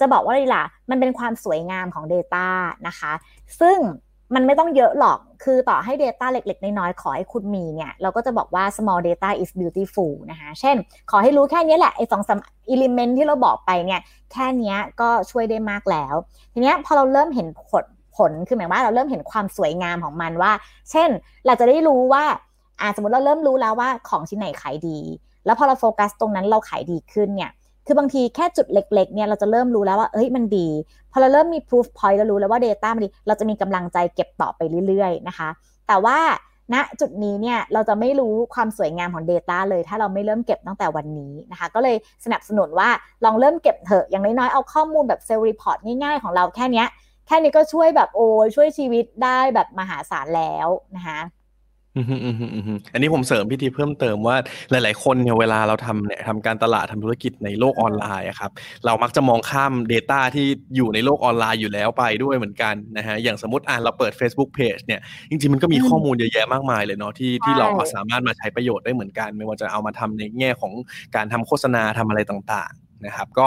จะบอกว่าอะไรล่ะ มันเป็นความสวยงามของ Data นะคะ ซึ่ง มันไม่ต้องเยอะหรอก คือต่อให้ Data เล็ก ๆ น้อยๆ ขอให้คุณมีเนี่ย เราก็จะบอกว่า small data is beautiful นะคะ เช่น ขอให้รู้แค่นี้แหละ ไอ้สองสาม element ที่เราบอกไปเนี่ย แค่นี้ก็ช่วยได้มากแล้ว ทีเนี้ยพอเราเริ่มเห็นผลผล คือหมายว่าเราเริ่มเห็นความสวยงามของมันว่า เช่น เราจะได้รู้ว่าอ่าสมมติเราเริ่มรู้แล้วว่าของชิ้นไหนขายดี แล้วพอเราโฟกัสตรงนั้นเราขายดีขึ้นเนี่ย คือบางทีแค่จุดเล็กๆเนี่ยเราจะเริ่มรู้แล้วว่าเอ้ยมันดี พอเราเริ่มมี proof point เรารู้แล้วว่า Data มันดี เราจะมีกำลังใจเก็บต่อไปเรื่อยๆนะคะ แต่ว่าณจุดนี้เนี่ยเราจะไม่รู้ความสวยงามของ Data เลย ถ้าเราไม่เริ่มเก็บตั้งแต่วันนี้นะคะ ก็เลยสนับสนุนว่าลองเริ่มเก็บเถอะอย่างน้อยๆเอาข้อมูลแบบ Sales Report ง่ายๆของเราแค่นี้แค่นี้ก็ช่วยแบบโอ้ช่วยชีวิตได้แบบมหาศาลแล้วนะคะ อืมอืมอืมอืมอืมอันนี้ผมเสริมพิธีเพิ่มเติมว่าหลาย ๆ คนเนี่ยเวลาเราทำเนี่ยทำการตลาดทำธุรกิจในโลกออนไลน์อะครับเรามักจะมองข้าม Data ที่อยู่ในโลกออนไลน์อยู่แล้วไปด้วยเหมือนกันนะฮะอย่างสมมติอะเราเปิด Facebook Page เนี่ยจริง ๆ มันก็มีอืมข้อมูลเยอะแยะมากมายเลยเนาะที่ที่ใช่เราสามารถมาใช้ประโยชน์ได้เหมือนกัน ไม่ว่าจะเอามาทำในแง่ของการทำโฆษณาทำอะไรต่าง ๆ นะครับก็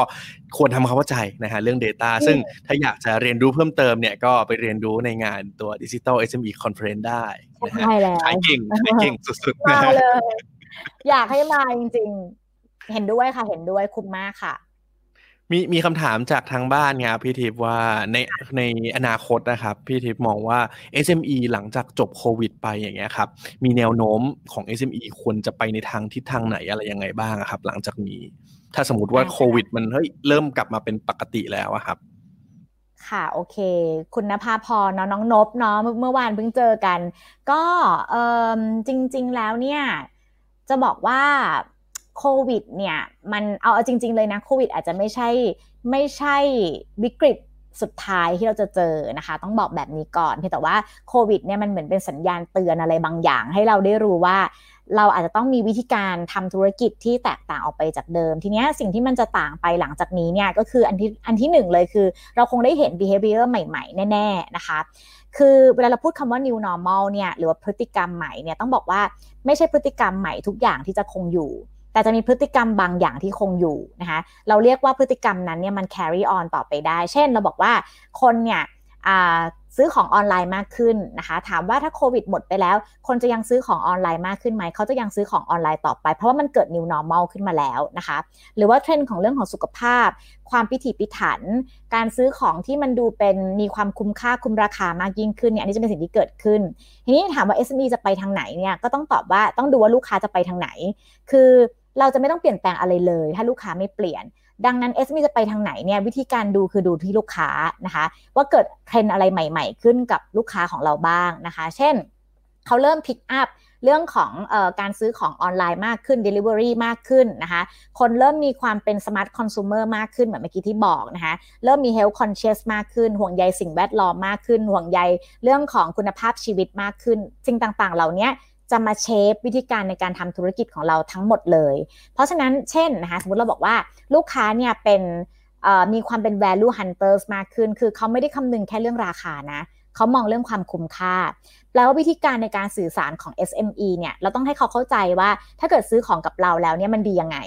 ควรทำความเข้าใจนะฮะเรื่อง Data ซึ่งถ้าอยากจะเรียนรู้เพิ่มเติมเนี่ยก็ไปเรียนรู้ในงานตัว Digital SME Conference ได้นะฮะใช่แล้วขายเก่งขายเก่งสุดๆนะมาฮะเลยอยากให้มาจริงๆ เห็นด้วยค่ะเห็นด้วยคุ้มมากค่ะมีมีคำถามจากทางบ้านครับพี่ทิพย์ว่าในในอนาคตนะครับพี่ทิพย์มองว่า SME หลังจากจบโควิดไปอย่างเงี้ยครับมีแนวโน้มของ SME ควรจะไปในทางทิศทางไหนอะไรยังไงบ้างอะครับ หลังจากนี้ ถ้าสมมติว่าอ่าโควิด มันเฮ้ยเริ่มกลับมาเป็นปกติแล้วอะครับ ค่ะโอเค คุณนภาพรเนาะน้องนบเนาะเมื่อเมื่อวานเพิ่งเจอกัน ก็เออจริง ๆ แล้วเนี่ย จะบอกว่าโควิด เนี่ยมันเอาเอาจริง ๆ เลยนะโควิด อาจจะไม่ใช่ไม่ใช่วิกฤตสุดท้ายที่เราจะเจอนะคะ ต้องบอกแบบนี้ก่อนเพียงแต่ว่าโควิดเนี่ยมันเหมือนเป็นสัญญาณเตือนอะไรบางอย่าง ให้เราได้รู้ว่า เราอาจจะต้องมีวิธีการทำธุรกิจที่แตกต่างออกไปจากเดิม ทีนี้สิ่งที่มันจะต่างไปหลังจากนี้เนี่ยก็คืออันที่อันที่หนึ่งเลยคือ เราคงได้เห็น behavior ใหม่ ๆ แน่ ๆ นะคะ คือเวลาเราพูดคำว่า new normal เนี่ยหรือว่าพฤติกรรมใหม่เนี่ยต้องบอกว่าไม่ใช่พฤติกรรมใหม่ทุกอย่างที่จะคงอยู่แต่จะมีพฤติกรรมบางอย่างที่คงอยู่นะคะ เราเรียกว่าพฤติกรรมนั้นเนี่ยมัน carry on ต่อไปได้ เช่นเราบอกว่าคนเนี่ย ซื้อของออนไลน์มากขึ้นนะคะ ถามว่าถ้าโควิดหมดไปแล้ว คนจะยังซื้อของออนไลน์มากขึ้นไหม เขาจะยังซื้อของออนไลน์ต่อไป เพราะว่ามันเกิด new normal ขึ้นมาแล้วนะคะ หรือว่าเทรนด์ของเรื่องของสุขภาพ ความพิถีพิถัน การซื้อของที่มันดูเป็นมีความคุ้มค่าคุ้มราคามากยิ่งขึ้นเนี่ยอันนี้จะเป็นสิ่งที่เกิดขึ้น ทีนี้ถามว่า SME จะไปทางไหนเนี่ยก็ต้องตอบว่าต้องดูว่าลูกค้าจะไปทางไหน คือเราจะไม่ต้องเปลี่ยนแปลงอะไรเลย ถ้าลูกค้าไม่เปลี่ยน ดังนั้น SME จะไปทางไหนเนี่ยวิธีการดูคือดูที่ลูกค้านะคะ ว่าเกิดเทรนด์อะไรใหม่ ๆ ขึ้นกับลูกค้าของเราบ้างนะคะ เช่นเขาเริ่ม pick up เรื่องของอการซื้อของออนไลน์มากขึ้น Delivery มากขึ้นนะคะ คนเริ่มมีความเป็น Smart Consumer มากขึ้นเหมือนเมื่อกี้ที่บอกนะคะ เริ่มมี Health Conscious มากขึ้น ห่วงใยสิ่งแวดล้อมมากขึ้น ห่วงใยเรื่องของคุณภาพชีวิตมากขึ้นสิ่งต่างๆ เหล่านี้ จะมา shape วิธีการในการทำธุรกิจของเราทั้งหมดเลย เพราะฉะนั้นเช่นนะคะสมมติเราบอกว่าลูกค้าเนี่ยเป็นมีความเป็น value hunters มากขึ้น คือเขาไม่ได้คำนึงแค่เรื่องราคานะ เขามองเรื่องความคุ้มค่า แปลว่าวิธีการในการสื่อสารของ SME เนี่ย เราต้องให้เขาเข้าใจว่าถ้าเกิดซื้อของกับเราแล้วเนี่ยมันดียังไง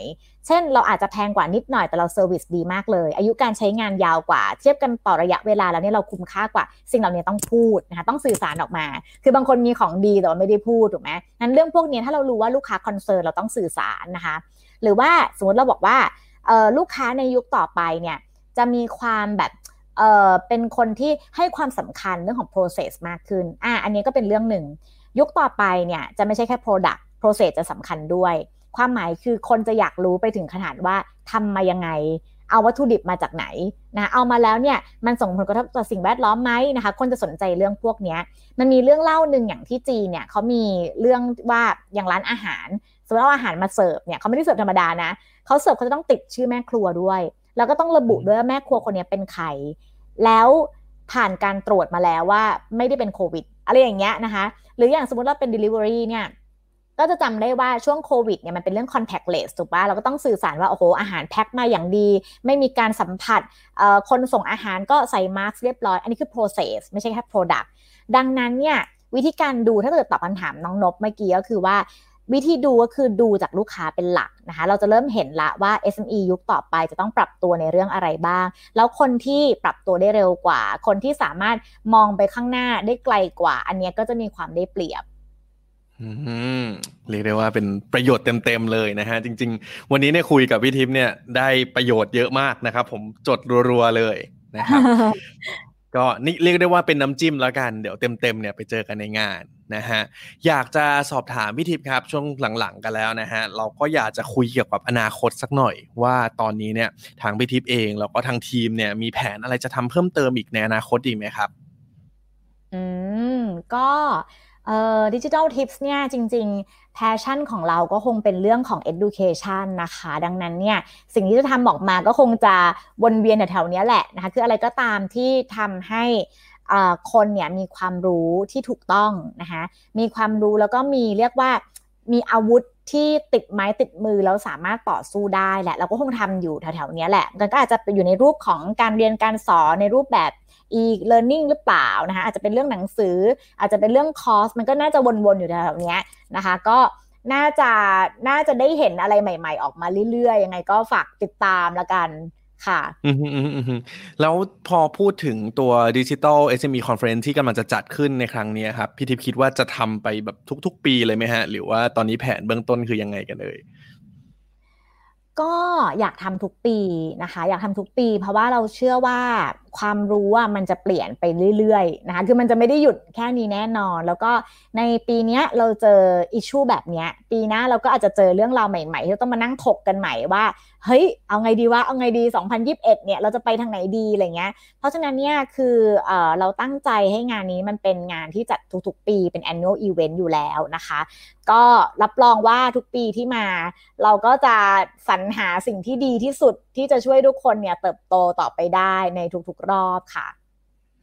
เช่น เราอาจจะแพงกว่านิดหน่อยแต่เรา service ดีมากเลย อายุการใช้งานยาวกว่า เทียบกันต่อระยะเวลาแล้วเนี่ยเราคุ้มค่ากว่า สิ่งเหล่านี้ต้องพูดนะคะ ต้องสื่อสารออกมา คือบางคนมีของดีแต่ว่าไม่ได้พูดถูกไหมนั้นเรื่องพวกนี้ถ้าเรารู้ว่าลูกค้าคอนเซิร์นเราต้องสื่อสารนะคะ หรือว่าสมมติเราบอกว่าลูกค้าในยุคต่อไปเนี่ยจะมีความแบบ เอ่อเป็นคนที่ให้ความสำคัญเรื่องของ process มากขึ้นอะอันนี้ก็เป็นเรื่องหนึ่ง ยุคต่อไปเนี่ยจะไม่ใช่แค่ product process จะสำคัญด้วย ความหมายคือคนจะอยากรู้ไปถึงขนาดว่าทำมายังไงเอาวัตถุดิบมาจากไหนนะ เอามาแล้วเนี่ยมันส่งผลกระทบต่อสิ่งแวดล้อมไหมนะคะ คนจะสนใจเรื่องพวกนี้มันมีเรื่องเล่าหนึ่งอย่างที่จีนเนี่ยเขามีเรื่องว่าอย่างร้านอาหารสมมติเอาอาหารมาเสิร์ฟเนี่ยเขาไม่ได้เสิร์ฟธรรมดานะเขาเสิร์ฟเขาจะต้องติดชื่อแม่ครัวด้วย แล้วก็ต้องระบุด้วยว่าแม่ครัวคนนี้เป็นใครแล้วผ่านการตรวจมาแล้วว่าไม่ได้เป็นโควิดอะไรอย่างเงี้ยนะคะ หรืออย่างสมมติเราเป็น Delivery เนี่ยก็จะจำได้ว่าช่วงโควิดเนี่ยมันเป็นเรื่อง contactless ถูกปะเราก็ต้องสื่อสารว่า โอ้โห อาหารแพ็คมาอย่างดี ไม่มีการสัมผัสคนส่งอาหารก็ใส่มาสก์เรียบร้อย อันนี้คือ process ไม่ใช่แค่ product ดังนั้นเนี่ยวิธีการดูถ้าเกิดตอบคำถามน้องนบเมื่อกี้ก็คือว่า วิธีดูก็คือดูจากลูกค้าเป็นหลักนะคะ เราจะเริ่มเห็นละว่า SME ยุคต่อไปจะต้องปรับตัวในเรื่องอะไรบ้าง แล้วคนที่ปรับตัวได้เร็วกว่า คนที่สามารถมองไปข้างหน้าได้ไกลกว่า อันนี้ก็จะมีความได้เปรียบเรียกได้ว่าเป็นประโยชน์เต็มๆเลยนะฮะ จริง ๆ วันนี้เนี่ยคุยกับพี่ทิพย์เนี่ยได้ประโยชน์เยอะมากนะครับ ผมจดรัวๆเลยนะครับ ก็นี่เรียกได้ว่าเป็นน้ำจิ้มแล้วกัน เดี๋ยวเต็มๆเนี่ยไปเจอกันในงานนะฮะอยากจะสอบถามพี่ทิพย์ครับช่วงหลังๆกันแล้วนะฮะเราก็อยากจะคุยเกี่ยวกับอนาคตสักหน่อย ว่าตอนนี้เนี่ยทางพี่ทิพย์เองแล้วก็ทางทีมเนี่ยมีแผนอะไรจะทำเพิ่มเติมอีกในอนาคตอีกไหมครับ อือืมก็เอ่อ Digital Tips เนี่ยจริง ๆ passion ของเราก็คงเป็นเรื่องของ education นะคะ ดังนั้นเนี่ยสิ่งที่จะทำออกมาก็คงจะวนเวียนแถวๆนี้แหละนะคะคืออะไรก็ตามที่ทำให้คนเนี่ยมีความรู้ที่ถูกต้องนะคะมีความรู้แล้วก็มีเรียกว่ามีอาวุธที่ติดไม้ติดมือแล้วสามารถต่อสู้ได้แหละ เราก็คงทำอยู่แถวๆนี้แหละมันก็อาจจะอยู่ในรูปของการเรียนการสอนในรูปแบบ e-learning หรือเปล่านะคะอาจจะเป็นเรื่องหนังสือ อาจจะเป็นเรื่องคอร์สมันก็น่าจะวนๆอยู่แถวๆนี้นะคะก็น่าจะน่าจะได้เห็นอะไรใหม่ ๆ ออกมาเรื่อยๆ ยังไงก็ฝากติดตามละกันค่ะแล้วพอพูดถึงตัวดิจิ t a ล SME Conference ที่กำลังจะจัดขึ้นในครั้งนี้ครับ พี่ทิพย์คิดว่าจะทำไปแบบทุก ๆ ปีเลยไหมฮะ หรือว่าตอนนี้แผนเบื้องต้นคือยังไงกันเลยก็อยากทำทุกปีนะคะ อยากทำทุกปี เพราะว่าเราเชื่อว่าความรู้อะมันจะเปลี่ยนไปเรื่อยๆนะคะคือมันจะไม่ได้หยุดแค่นี้แน่นอน แล้วก็ในปีนี้เราเจออิชชูแบบนี้ปีหน้าเราก็อาจจะเจอเรื่องราวใหม่ๆที่ต้องมานั่งถกกันใหม่ว่า เฮ้ย เอาไงดีวะเอาไงดี 2021เนี่ยเราจะไปทางไหนดีอะไรเงี้ยเพราะฉะนั้นเนี่ยคือเออเราตั้งใจให้งานนี้มันเป็นงานที่จัดทุกๆ ปีเป็น annual event อยู่แล้วนะคะ ก็รับรองว่าทุกปีที่มา เราก็จะสรรหาสิ่งที่ดีที่สุดที่จะช่วยทุกคนเนี่ยเติบโตต่อไปได้ในทุกๆรอบค่ะ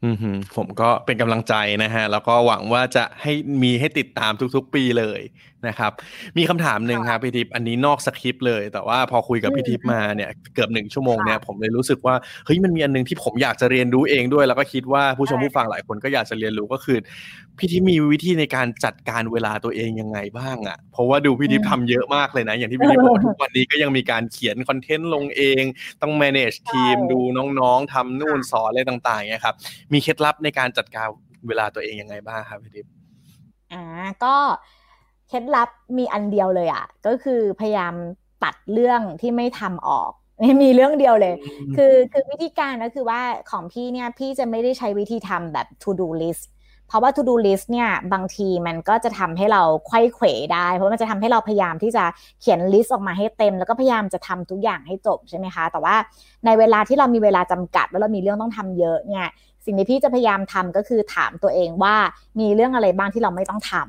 อืผมก็เป็นกำลังใจนะฮะ แล้วก็หวังว่าจะให้มีให้ติดตามทุกๆปีเลย นะครับ มีคำถามหนึ่งครับพี่ทิพย์อันนี้นอกสคริปต์เลย แต่ว่าพอคุยกับพี่ทิพย์มาเนี่ยเกือบหนึ่งชั่วโมงเนี่ยผมเลยรู้สึกว่าเฮ้ยมันมีอันหนึงที่ผมอยากจะเรียนรู้เองด้วย แล้วก็คิดว่าผู้ชมผู้ฟังหลายคนก็อยากจะเรียนรู้ก็คือพี่ทิพย์มีวิธีในการจัดการเวลาตัวเองยังไงบ้างอะเพราะว่าดูพี่ทิพย์ทำเยอะมากเลยนะ อย่างที่พี่ทิพย์บอกทุกวันนี้ก็ยังมีการเขียนคอนเทนต์ลงเองต้อง manage ทีมดูน้องๆทำนู่นสอนอะไรต่างๆเนี่ยครับมีเคล็ดลับในการจัดการเวลาตัวเองยังไงบ้างครับพี่ทิพย์อ่าก็ เคล็ดลับมีอันเดียวเลยอะ ก็คือพยายามตัดเรื่องที่ไม่ทำออกมีเรื่องเดียวเลย คือคือวิธีการก็คือว่าของพี่เนี่ยพี่จะไม่ได้ใช้วิธีทำแบบ to do list เพราะว่า to do list เนี่ยบางทีมันก็จะทำให้เราไขว้เขวได้ เพราะมันจะทำให้เราพยายามที่จะเขียน list ออกมาให้เต็ม แล้วก็พยายามจะทำทุกอย่างให้จบใช่ไหมคะ แต่ว่าในเวลาที่เรามีเวลาจำกัด แล้วเรามีเรื่องต้องทำเยอะเนี่ยสิ่งที่พี่จะพยายามทำก็คือถามตัวเองว่ามีเรื่องอะไรบ้างที่เราไม่ต้องทำ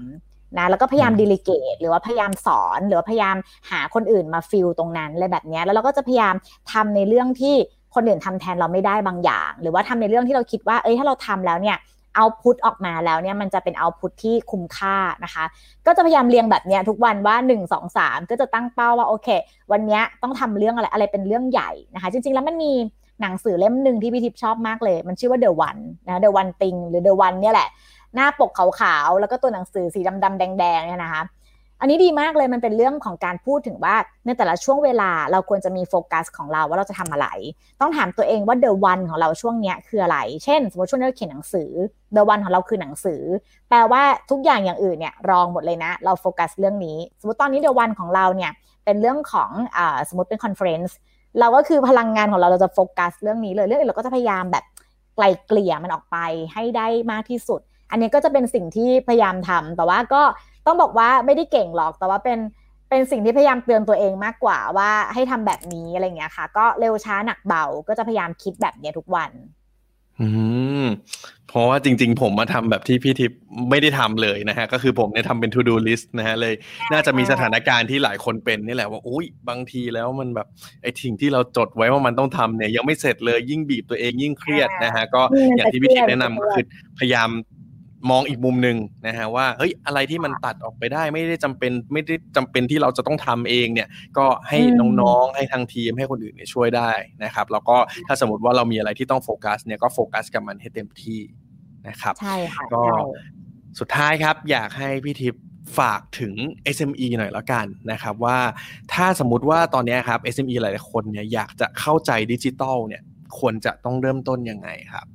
นะแล้วก็พยายาม delegate หรือว่าพยายามสอนหรือว่าพยายามหาคนอื่นมา fill ตรงนั้นอะไรแบบนี้แล้วเราก็จะพยายามทำในเรื่องที่คนอื่นทำแทนเราไม่ได้บางอย่าง หรือว่าทำในเรื่องที่เราคิดว่า เอ้ยถ้าเราทำแล้วเนี่ยเอาพุตออกมาแล้วเนี่ยมันจะเป็นเอาพุตที่คุ้มค่านะคะ ก็จะพยายามเรียงแบบเนี้ยทุกวันว่า 1 2 3 ก็จะตั้งเป้าว่าโอเค วันนี้ต้องทำเรื่องอะไรอะไรเป็นเรื่องใหญ่นะคะ จริง ๆ แล้วมันมีหนังสือเล่มหนึ่งที่พี่ทิพย์ชอบมากเลย มันชื่อว่า The One นะ The One Thing หรือ The One เนี่ยแหละ หน้าปกขาวๆแล้วก็ตัวหนังสือสีดำๆแดงๆเนี่ยนะคะอันนี้ดีมากเลยมันเป็นเรื่องของการพูดถึงว่าในแต่ละช่วงเวลาเราควรจะมีโฟกัสของเราว่าเราจะทำอะไร ต้องถามตัวเองว่า the one ของเราช่วงเนี้ยคืออะไร เช่น สมมติช่วงนี้เราเขียนหนังสือ the one ของเราคือหนังสือ แปลว่าทุกอย่างอย่างอื่นเนี่ยรองหมดเลยนะ เราโฟกัสเรื่องนี้ สมมติตอนนี้ the one ของเราเนี่ยเป็นเรื่องของอสมมติเป็น conference เราก็คือพลังงานของเราเราจะโฟกัสเรื่องนี้เลยเรื่องอื่นเราก็จะพยายามแบบไกลเกลี่ยมันออกไปให้ได้มากที่สุด อันนี้ก็จะเป็นสิ่งที่พยายามทำแต่ว่าก็ต้องบอกว่าไม่ได้เก่งหรอก แต่ว่าเป็นเป็นสิ่งที่พยายามเตือนตัวเองมากกว่าว่าให้ทำแบบนี้อะไรเงี้ยค่ะ ก็เร็วช้าหนักเบาก็จะพยายามคิดแบบนี้ทุกวัน อืมเพราะว่าจริง ๆ ผมมาทำแบบที่พี่ทิพย์ไม่ได้ทำเลยนะฮะ ก็คือผมเนี่ยทำเป็น to do list นะฮะเลย น่าจะมีสถานการณ์ที่หลายคนเป็นนี่แหละว่าอุ้ยบางทีแล้วมันแบบไอ้สิ่งที่เราจดไว้ว่ามันต้องทำเนี่ยยังไม่เสร็จเลยยิ่งบีบตัวเองยิ่งเครียดนะฮะก็อืมอย่างที่พี่ทิพย์แนะนำมันก็จะเครียดคือพยายาม มองอีกมุมหนึ่งนะฮะว่าเฮ้ยอะไรที่มันตัดออกไปได้ไม่ได้จำเป็นไม่ได้จำเป็นที่เราจะต้องทำเองเนี่ย ก็ให้อืมน้องๆให้ทางทีมให้คนอื่นเนี่ยช่วยได้นะครับแล้วก็ถ้าสมมติว่าเรามีอะไรที่ต้องโฟกัสเนี่ยก็โฟกัสกับมันให้เต็มที่นะครับใช่ค่ะก็ใช่สุดท้ายครับ อยากให้พี่ทิพย์ฝากถึง SME หน่อยแล้วกันนะครับว่าถ้าสมมุติว่าตอนเนี้ยครับ SME หลายๆคนเนี่ยอยากจะเข้าใจดิจิตอลเนี่ยควรจะต้องเริ่มต้นยังไงครับ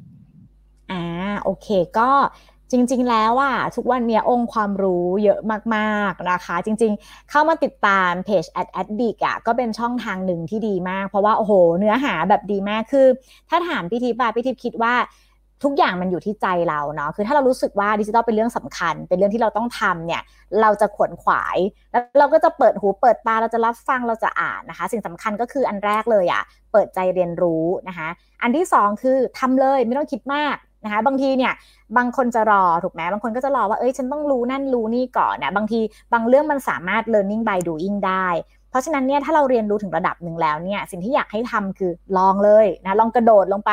อ่าโอเคก็ จริง ๆ แล้วอะทุกวันเนี้ยองค์ความรู้เยอะมากๆนะคะ จริง ๆ เข้ามาติดตามเพจ ad addict อะก็เป็นช่องทางหนึ่งที่ดีมาก เพราะว่าโอ้โห เนื้อหาแบบดีมากคือ ถ้าถามพี่ทิพย์อะพี่ทิพย์คิดว่าทุกอย่างมันอยู่ที่ใจเราเนาะ คือถ้าเรารู้สึกว่าดิจิทัลเป็นเรื่องสำคัญ เป็นเรื่องที่เราต้องทำเนี่ย เราจะขวนขวาย แล้วเราก็จะเปิดหูเปิดตา เราจะรับฟัง เราจะอ่านนะคะ สิ่งสำคัญก็คืออันแรกเลยอะเปิดใจเรียนรู้นะคะ อันที่สองคือทำเลยไม่ต้องคิดมาก นะคะบางทีเนี่ยบางคนจะรอถูกไหมบางคนก็จะรอว่าเอ้ยฉันต้องรู้นั่นรู้นี่ก่อนนะบางทีบางเรื่องมันสามารถ learning by doing ได้ เพราะฉะนั้นเนี่ยถ้าเราเรียนรู้ถึงระดับหนึ่งแล้วเนี่ยสิ่งที่อยากให้ทำคือลองเลยนะลองกระโดดลงไป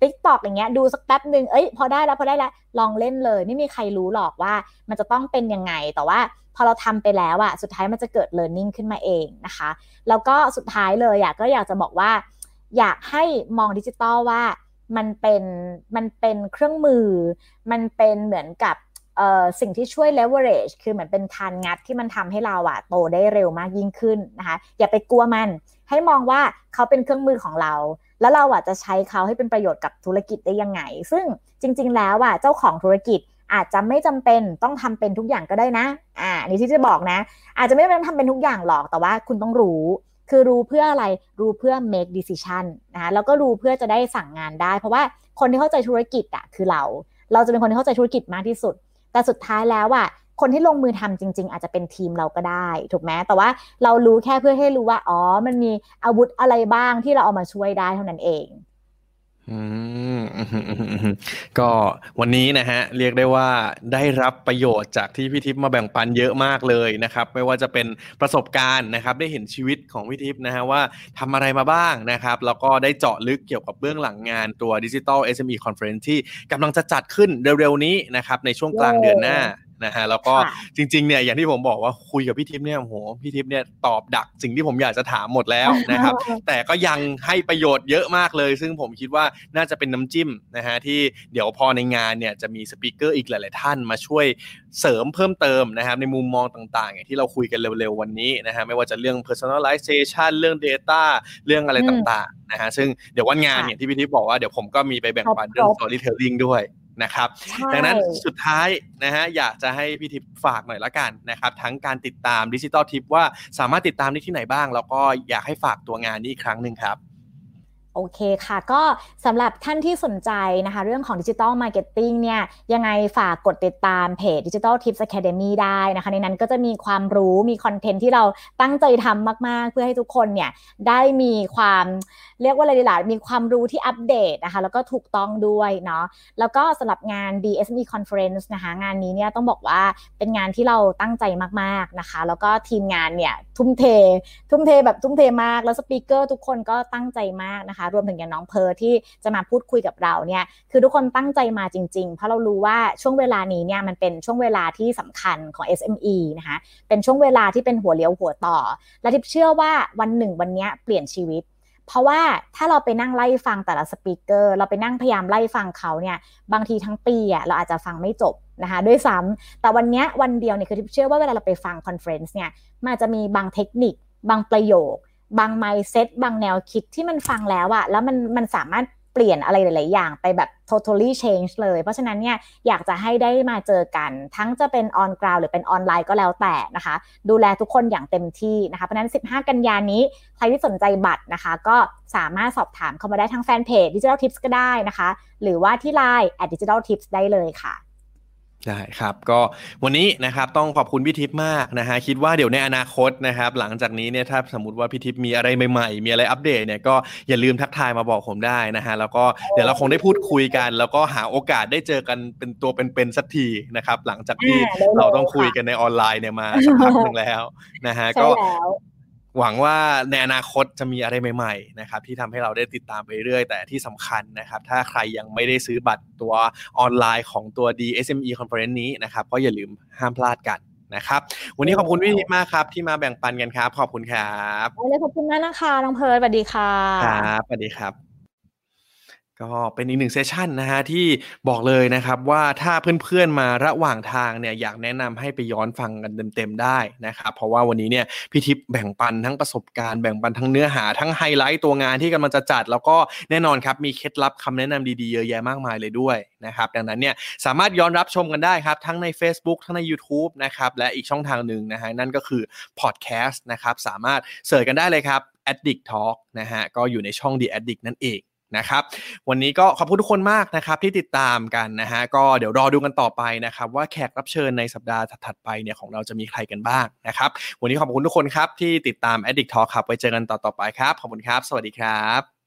ติ๊กตอกอย่างเงี้ยดูสักแป๊บหนึ่งเอ้ยพอได้แล้วพอได้แล้วลองเล่นเลย ไม่มีใครรู้หรอกว่ามันจะต้องเป็นยังไงแต่ว่าพอเราทำไปแล้วอะสุดท้ายมันจะเกิด learning ขึ้นมาเองนะคะ แล้วก็สุดท้ายเลยอะก็อยากจะบอกว่า อยากให้มองดิจิตอลว่า มันเป็นมันเป็นเครื่องมือ มันเป็นเหมือนกับสิ่งที่ช่วย leverage คือเหมือนเป็นคานงัดที่มันทำให้เราอะโตได้เร็วมากยิ่งขึ้นนะคะ อย่าไปกลัวมัน ให้มองว่าเขาเป็นเครื่องมือของเรา แล้วเราอะจะใช้เขาให้เป็นประโยชน์กับธุรกิจได้ยังไง ซึ่งจริง ๆ แล้วอะเจ้าของธุรกิจอาจจะไม่จำเป็นต้องทำเป็นทุกอย่างก็ได้นะ อ่านนี่ที่จะบอกนะ อาจจะไม่จำเป็นต้องทำเป็นทุกอย่างหรอก แต่ว่าคุณต้องรู้ คือรู้เพื่ออะไรรู้เพื่อ make decision นะคะแล้วก็รู้เพื่อจะได้สั่งงานได้ เพราะว่าคนที่เข้าใจธุรกิจอะคือเรา เราจะเป็นคนที่เข้าใจธุรกิจมากที่สุด แต่สุดท้ายแล้วอะคนที่ลงมือทำจริง ๆ อาจจะเป็นทีมเราก็ได้ ถูกไหมแต่ว่าเรารู้แค่เพื่อให้รู้ว่า อ๋อ มันมีอาวุธอะไรบ้างที่เราเอามาช่วยได้เท่านั้นเอง อืมก็วันนี้นะฮะเรียกได้ว่าได้รับประโยชน์จากที่พี่ทิพย์มาแบ่งปันเยอะมากเลยนะครับ ไม่ว่าจะเป็นประสบการณ์นะครับ ได้เห็นชีวิตของพี่ทิพย์นะฮะว่าทำอะไรมาบ้างนะครับ แล้วก็ได้เจาะลึกเกี่ยวกับเบื้องหลังงานตัว Digital SME Conference ที่กำลังจะจัดขึ้นเร็วๆนี้นะครับ ในช่วงกลางเดือนหน้า นะฮะแล้วก็ค่ะจริงๆเนี่ยอย่างที่ผมบอกว่าคุยกับพี่ทิพย์เนี่ยโอ้โหพี่ทิพย์เนี่ยตอบดักสิ่งที่ผมอยากจะถามหมดแล้วนะครับ แต่ก็ยังให้ประโยชน์เยอะมากเลย ซึ่งผมคิดว่าน่าจะเป็นน้ำจิ้มนะฮะที่เดี๋ยวพอในงานเนี่ยจะมีสปีกเกอร์อีกหลาย ๆ ท่านมาช่วยเสริมเพิ่มเติมนะครับในมุมมองต่างๆอย่างที่เราคุยกันเร็วๆวันนี้นะฮะไม่ว่าจะเรื่อง personalization เรื่อง data เรื่องอะไรอืมต่างๆนะฮะซึ่งเดี๋ยววันงานค่ะเนี่ยที่พี่ทิพย์บอกว่าเดี๋ยวผมก็มีไปแบ่งปันครบเรื่องครบ storytelling ด้วย นะครับใช่ดังนั้นสุดท้ายนะฮะอยากจะให้พี่ทิพย์ฝากหน่อยละกันนะครับ ทั้งการติดตามดิจิ t a ลทิปว่าสามารถติดตามได้ที่ไหนบ้าง แล้วก็อยากให้ฝากตัวงานนี้อีกครั้งหนึ่งครับ โอเคค่ะ ก็สำหรับท่านที่สนใจนะคะ เรื่องของดิจิ t a ลมาร์เก็ตติ้งเนี่ยยังไงฝากกดติดตามเพจ Digital Tips Academy ได้นะคะ ในนั้นก็จะมีความรู้มี content ที่เราตั้งใจทำมาก ๆ เพื่อให้ทุกคนเนี่ยได้มีความเรียกว่าอะไรดีล่ะมีความรู้ที่อัปเดตนะคะ แล้วก็ถูกต้องด้วยเนาะแล้วก็สำหรับงาน DSME Conference นะคะ งานนี้เนี่ยต้องบอกว่าเป็นงานที่เราตั้งใจมาก ๆ นะคะ แล้วก็ทีมงานเนี่ยทุ่มเท ทุ่มเทแบบทุ่มเทมากแล้วสปีกเกอร์ทุกคนก็ตั้งใจมากนะคะรวมถึงอย่างน้องเพร์ที่จะมาพูดคุยกับเราเนี่ยคือทุกคนตั้งใจมาจริง ๆ เพราะเรารู้ว่าช่วงเวลานี้เนี่ยมันเป็นช่วงเวลาที่สำคัญของ SME นะคะเป็นช่วงเวลาที่เป็นหัวเลี้ยวหัวต่อ และทิพย์เชื่อว่าวันหนึ่งวันนี้เปลี่ยนชีวิตเพราะว่าถ้าเราไปนั่งไล่ฟังแต่ละสปีกเกอร์ เราไปนั่งพยายามไล่ฟังเขาเนี่ยบางทีทั้งปีอะเราอาจจะฟังไม่จบนะคะด้วยซ้ำแต่วันนี้วันเดียวเนี่ยคือทิพย์เชื่อว่าเวลาเราไปฟัง conference เนี่ยมันอาจจะมีบางเทคนิค บางประโยค บาง mindset บางแนวคิดที่มันฟังแล้วอะแล้วมันมันสามารถเปลี่ยนอะไรหลาย ๆ อย่างไปแบบ totally change เลย เพราะฉะนั้นเนี่ยอยากจะให้ได้มาเจอกัน ทั้งจะเป็น on ground หรือเป็นออนไลน์ก็แล้วแต่นะคะ ดูแลทุกคนอย่างเต็มที่นะคะ เพราะฉะนั้น 15 กันยานี้ ใครที่สนใจบัตรนะคะ ก็สามารถสอบถามเข้ามาได้ทางแฟนเพจ Digital Tips ก็ได้นะคะ หรือว่าที่ Line at Digital Tips ได้เลยค่ะ ได้ครับก็วันนี้นะครับต้องขอบคุณพี่ทิพย์มากนะฮะคิดว่าเดี๋ยวในอนาคตนะครับหลังจากนี้เนี่ยถ้าสมมติว่าพี่ทิพย์มีอะไรใหม่ๆ มีอะไรอัปเดตเนี่ยก็อย่าลืมทักทายมาบอกผมได้นะฮะแล้วก็เดี๋ยวเราคงได้พูดคุยกัน แล้วก็หาโอกาสได้เจอกันเป็นตัวเป็นๆสักทีนะครับหลังจากที่อ่าได้เลยเราต้องคุยกันในออนไลน์เนี่ยมาสักพักหนึ่งแล้วนะฮะใช่ก็แล้ว หวังว่าในอนาคตจะมีอะไรใหม่ๆนะครับที่ทำให้เราได้ติดตามไปเรื่อยแต่ที่สำคัญนะครับ ถ้าใครยังไม่ได้ซื้อบัตรตัวออนไลน์ของตัว DSME Conference นี้นะครับก็อย่าลืมห้ามพลาดกันนะครับ วันนี้ขอบคุณพี่ทิพย์มากครับ ที่มาแบ่งปันกันครับ ขอบคุณครับได้เลยขอบคุณมากนะคะน้องเพิร์ดสวัสดีค่ะครับสวัสดีครับ ก็เป็นอีกหนึ่งเซสชันนะฮะที่บอกเลยนะครับว่าถ้าเพื่อนๆมาระหว่างทางเนี่ยอยากแนะนำให้ไปย้อนฟังกันเต็มๆได้นะครับเพราะว่าวันนี้เนี่ยพี่ทิพย์แบ่งปันทั้งประสบการณ์แบ่งปันทั้งเนื้อหาทั้งไฮไลท์ตัวงานที่กำลังจะจัด แล้วก็แน่นอนครับมีเคล็ดลับคำแนะนำดีๆเยอะแยะมากมายเลยด้วยนะครับดังนั้นเนี่ยสามารถย้อนรับชมกันได้ครับทั้งใน Facebook ทั้งใน YouTube นะครับและอีกช่องทางหนึ่งนะฮะนั่นก็คือพอดแคสต์นะครับสามารถเสิร์ชกันได้เลยครับ Addict Talk นะฮะก็อยู่ในช่อง The Addict นั่นเอง นะครับ วันนี้ก็ขอบคุณทุกคนมากนะครับที่ติดตามกันนะฮะก็เดี๋ยวรอดูกันต่อไปนะครับว่าแขกรับเชิญในสัปดาห์ถัดไปเนี่ยของเราจะมีใครกันบ้างนะครับวันนี้ขอบคุณทุกคนครับที่ติดตาม Addict Talk ครับไว้เจอกันต่อๆไปครับขอบคุณครับ สวัสดีครับ